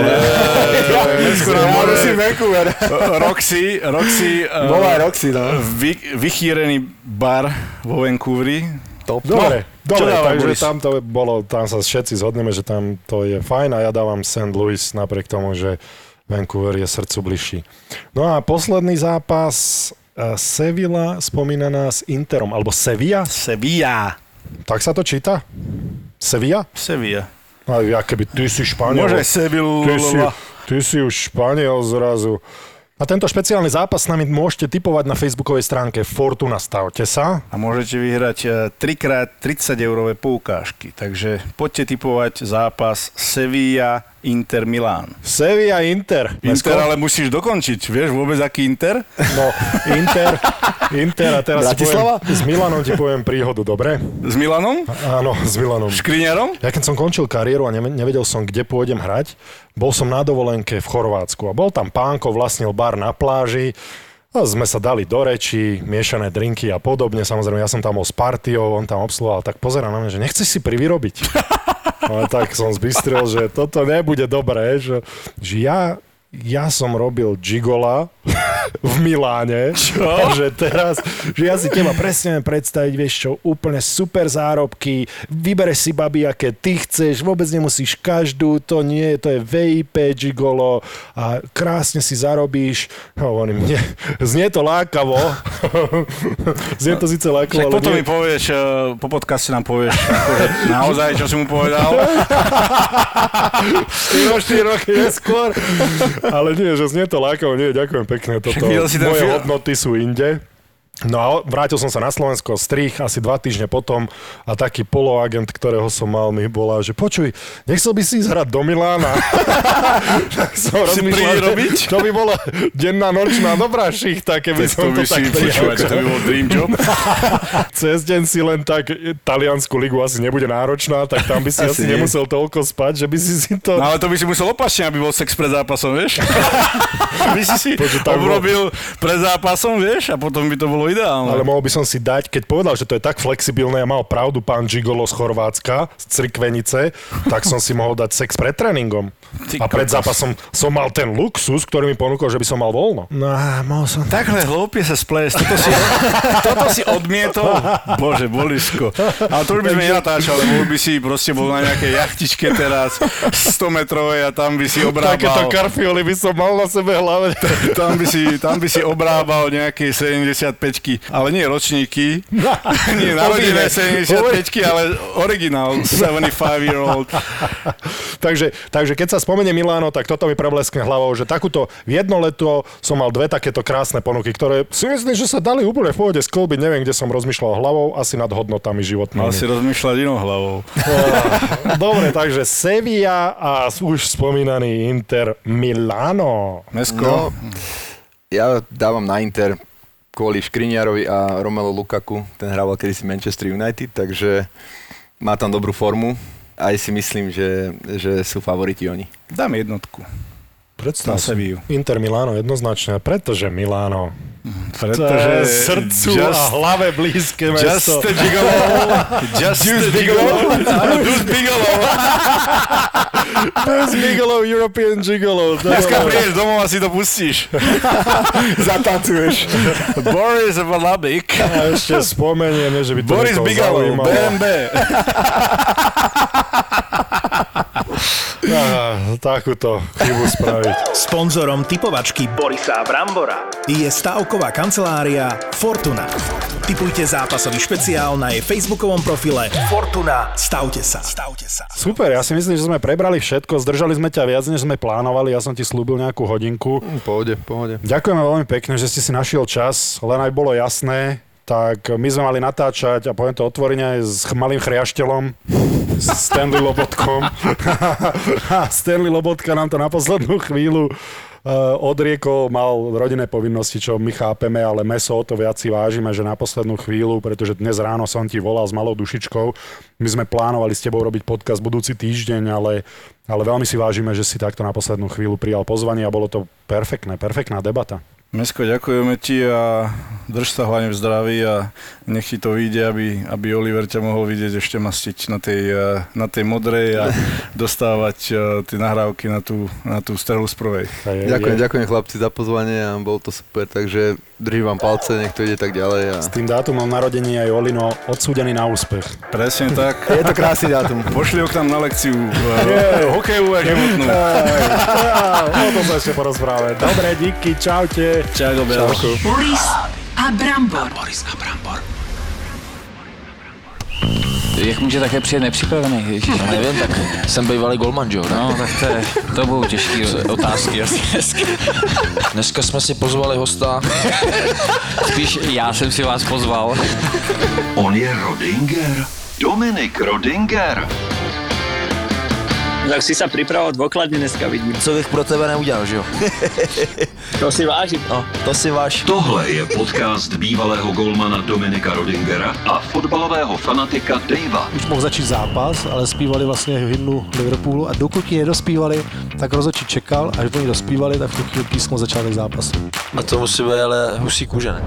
Roxy, Roxy, eh, Bola Roxy, no. vy, vychýrený bar vo Vancouveri. Top. Dobre, čo dobre dáva takže Boris? tam to bolo, tam sa všetci zhodneme, že tam to je fajn a ja dávam St. Louis napriek tomu, že Vancouver je srdcu bližší. No a posledný zápas eh, Sevilla spomínaná s Interom, alebo Sevilla, Sevilla. tak sa to číta? Sevilla? Sevilla. A ja keby ty si Španiel. Môže Ty si, Sevilla. ty si už Španiel zrazu. A tento špeciálny zápas s nami môžete typovať na facebookovej stránke Fortuna Stavte sa. A môžete vyhrať eh, 3x 30 eurové poukážky. Takže poďte typovať zápas Sevilla Inter Milán. Sevilla Inter. Inter ale musíš dokončiť. Vieš vôbec aký Inter? No, Inter, Inter a teraz Bratislava? poviem, s Milanom ti poviem príhodu, dobre? S Milanom? Áno, s Milanom. Škriňarom? Ja keď som končil kariéru a neve- nevedel som, kde pôjdem hrať, bol som na dovolenke v Chorvátsku a bol tam pánko, vlastnil bar na pláži, a sme sa dali do reči, miešané drinky a podobne. Samozrejme, ja som tam bol s partiou, on tam obsluhoval, tak pozera na mňa, že nechceš si privyrobiť. Ale tak som zbystril, že toto nebude dobré, že, že ja, ja som robil gigola v Miláne. Čo? Že teraz, že ja si teba presne predstaviť, vieš čo, úplne super zárobky, vybereš si babi, aké ty chceš, vôbec nemusíš každú, to nie, to je VIP gigolo a krásne si zarobíš. No, hovorím, nie, znie to lákavo. znie to síce lákavo, Však ale potom nie. mi povieš, eh, po podcaste nám povieš akože naozaj, čo si mu povedal. 4 roky neskôr. Ale nie, že znie to lákavo, nie, ďakujem pekne. Toto, moje hodnoty sú inde. No a vrátil som sa na Slovensko, strich asi dva týždne potom a taký poloagent, ktorého som mal, mi volá, že počuj, nechcel by si ísť hrať do Milána. tak som Si príde rozmýšľal, že robiť? To by bola denná, nočná, dobrá šichta, keby som to, tak počúvať, to by bol dream job. Cez deň si len tak, e, taliansku ligu asi nebude náročná, tak tam by si asi, Asi nemusel toľko spať, že by si si to... No ale to by si musel opačne, aby bol sex pred zápasom, vieš? by si si Počuť, tak bol- obrobil pred zápasom, vieš? A potom by to bolo ideálne. Ale mohol by som si dať, keď povedal, že to je tak flexibilné a mal pravdu pán Gigolo z Chorvátska, z Crikvenice, tak som si mohol dať sex pred tréningom. Ty A pred zápasom som mal ten luxus, ktorý mi ponúkol, že by som mal voľno. No a mohol som... Takhle hlúpie sa splést. Toto si, toto si odmietol. Bože, bolisko. Ale to už by sme nenatáčali, bol by si proste bol na nejakej jachtičke teraz 100 metrovej a tam by si Takéto obrábal. karfioli by som mal na sebe hlave. Tam by, si, tam by si obrábal nejaké 75 ale nie ročníky, nie narodené 75 ale originál 75 year old. takže, takže keď sa spomenie Miláno, tak toto mi prebleskne hlavou, že takúto v jedno leto som mal dve takéto krásne ponuky, ktoré si myslím, že sa dali úplne v pohode sklbiť. Neviem, kde som rozmýšľal hlavou, asi nad hodnotami životnými. Mal si rozmýšľať inou hlavou. Dobre, takže Sevilla a už spomínaný Inter Milano. Mesko, No, ja dávam na Inter kvôli Škriňarovi a Romelu Lukaku. Ten hrával kedysi Manchester United, takže má tam dobrú formu. Aj si myslím, že, že sú favoriti oni. dám jednotku. Predstav Na si. Sevillu. Inter Milano jednoznačne, pretože Milano. To Pretože srdcu a hlave blízke Just mesto. a gigolo. Just gigolo. Áno, just gigolo. Bez Gigolo, European Gigolo. Dneska prídeš domov a si to pustíš. Zatancuješ. Boris Valabik. A ešte spomenieme, že by to Boris zaujímalo. BMB. Á, takúto chybu spraviť. Sponzorom typovačky Borisa Brambora je stavková kancelária Fortuna. Typujte zápasový špeciál na jej facebookovom profile Fortuna. Stavte sa. Stavte sa. Super, ja si myslím, že sme prebrali všetko, zdržali sme ťa viac, než sme plánovali, ja som ti slúbil nejakú hodinku. Hm, Pohode, pohode. Ďakujeme veľmi pekne, že si si našiel čas, len aj bolo jasné, tak my sme mali natáčať, a poviem to otvorene, s malým chriaštelom, s Stanley Lobotkom. A Stanley Lobotka nám to na poslednú chvíľu odriekol, mal rodinné povinnosti, čo my chápeme, ale meso o to viac si vážime, že na poslednú chvíľu, pretože dnes ráno som ti volal s malou dušičkou. My sme plánovali s tebou robiť podcast budúci týždeň, ale, ale veľmi si vážime, že si takto na poslednú chvíľu prijal pozvanie a bolo to perfektné, perfektná debata. Mesko, ďakujeme ti a drž sa hlavne v zdraví a nech ti to vyjde, aby, aby Oliver ťa mohol vidieť ešte mastiť na tej, eh, na tej modrej a dostávať eh, tie nahrávky na tú, na tú strelu z prvej. Je, Ďakujem, je, ďakujem chlapci za pozvanie a bolo to super, takže držím vám palce, nech to ide tak ďalej. A... S tým dátumom narodení je Olino odsúdený na úspech. Presne tak. Je to krásny dátum. Pošli ho k nám na lekciu Je, uh, hokeju a životnú. o tom sa ešte porozprávame. Dobre, díky, čaute. Čau, Čauko. Boris a Brambor. Jak může také přijet nepřipravený? Ježiš, Já nevím, tak jsem bývalý golman, že jo? ne? No, tak to, je, to budou těžké otázky asi dneska. Dneska jsme si pozvali hosta. Spíš já jsem si vás pozval. On je Rodinger. Dominik Rodinger. Tak si sa pripravoval dôkladne dneska, vidím. Co bych pro tebe neudělal, že jo? To si vážim. No, to si váš. Tohle je podcast bývalého golmana Dominika Rodingera a fotbalového fanatika Davea. už mohl začít zápas, ale zpívali vlastně hymnu Liverpoolu a dokud ji nedospívali, tak rozhodčí čekal, až oni dospívali, tak v tu chvíli písmo začátek zápasu. A to musí být ale husí kůže, ne?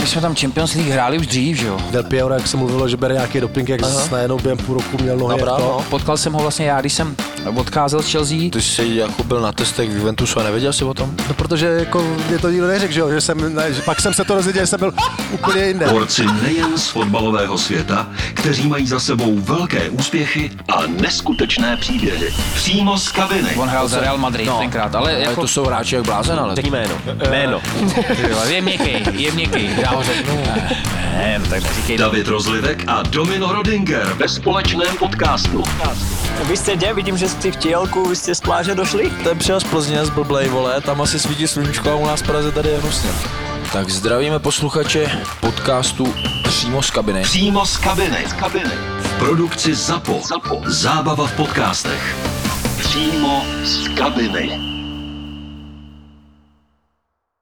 My jsme tam Champions League hráli už dřív, že jo? Del Piero, jak se mluvilo, že bere nějaký doping, jak najednou během půl roku měl nohy. Dobrá, to. no. Potkal jsem ho vlastně já, když jsem odcházel z Chelsea. Ty jsi jako byl na testech v Juventusu a nevěděl jsi o tom? No, protože jako mě to nikdo neřekl, že, jo, že jsem, ne, že pak jsem se to dozvěděl, že jsem byl úplně jinde. Borci nejen z fotbalového světa, kteří mají za sebou velké úspěchy a neskutečné příběhy. Přímo z kabiny. On hrál za Real Madrid no. tenkrát, ale Ale jako... to jsou hráči jak blázen, ale... Řekni jméno. Jméno. je měkký, je měkký. Já ho řeknu. Ne, no tak neříkej. David Rozlivek a Domino Rodinger ve společném podcastu. Vy ste kde? Vidím, že ste v tielku, vy ste z pláže došli? Ten přijel z Plzně z blblej, vole, tam asi svítí sluníčko a u nás v Praze tady je hnusně. Tak zdravíme posluchače podcastu přímo z kabiny. Přímo z kabiny. Z kabiny. V produkci ZAPO. ZAPO. Zábava v podcastech. Přímo z kabiny.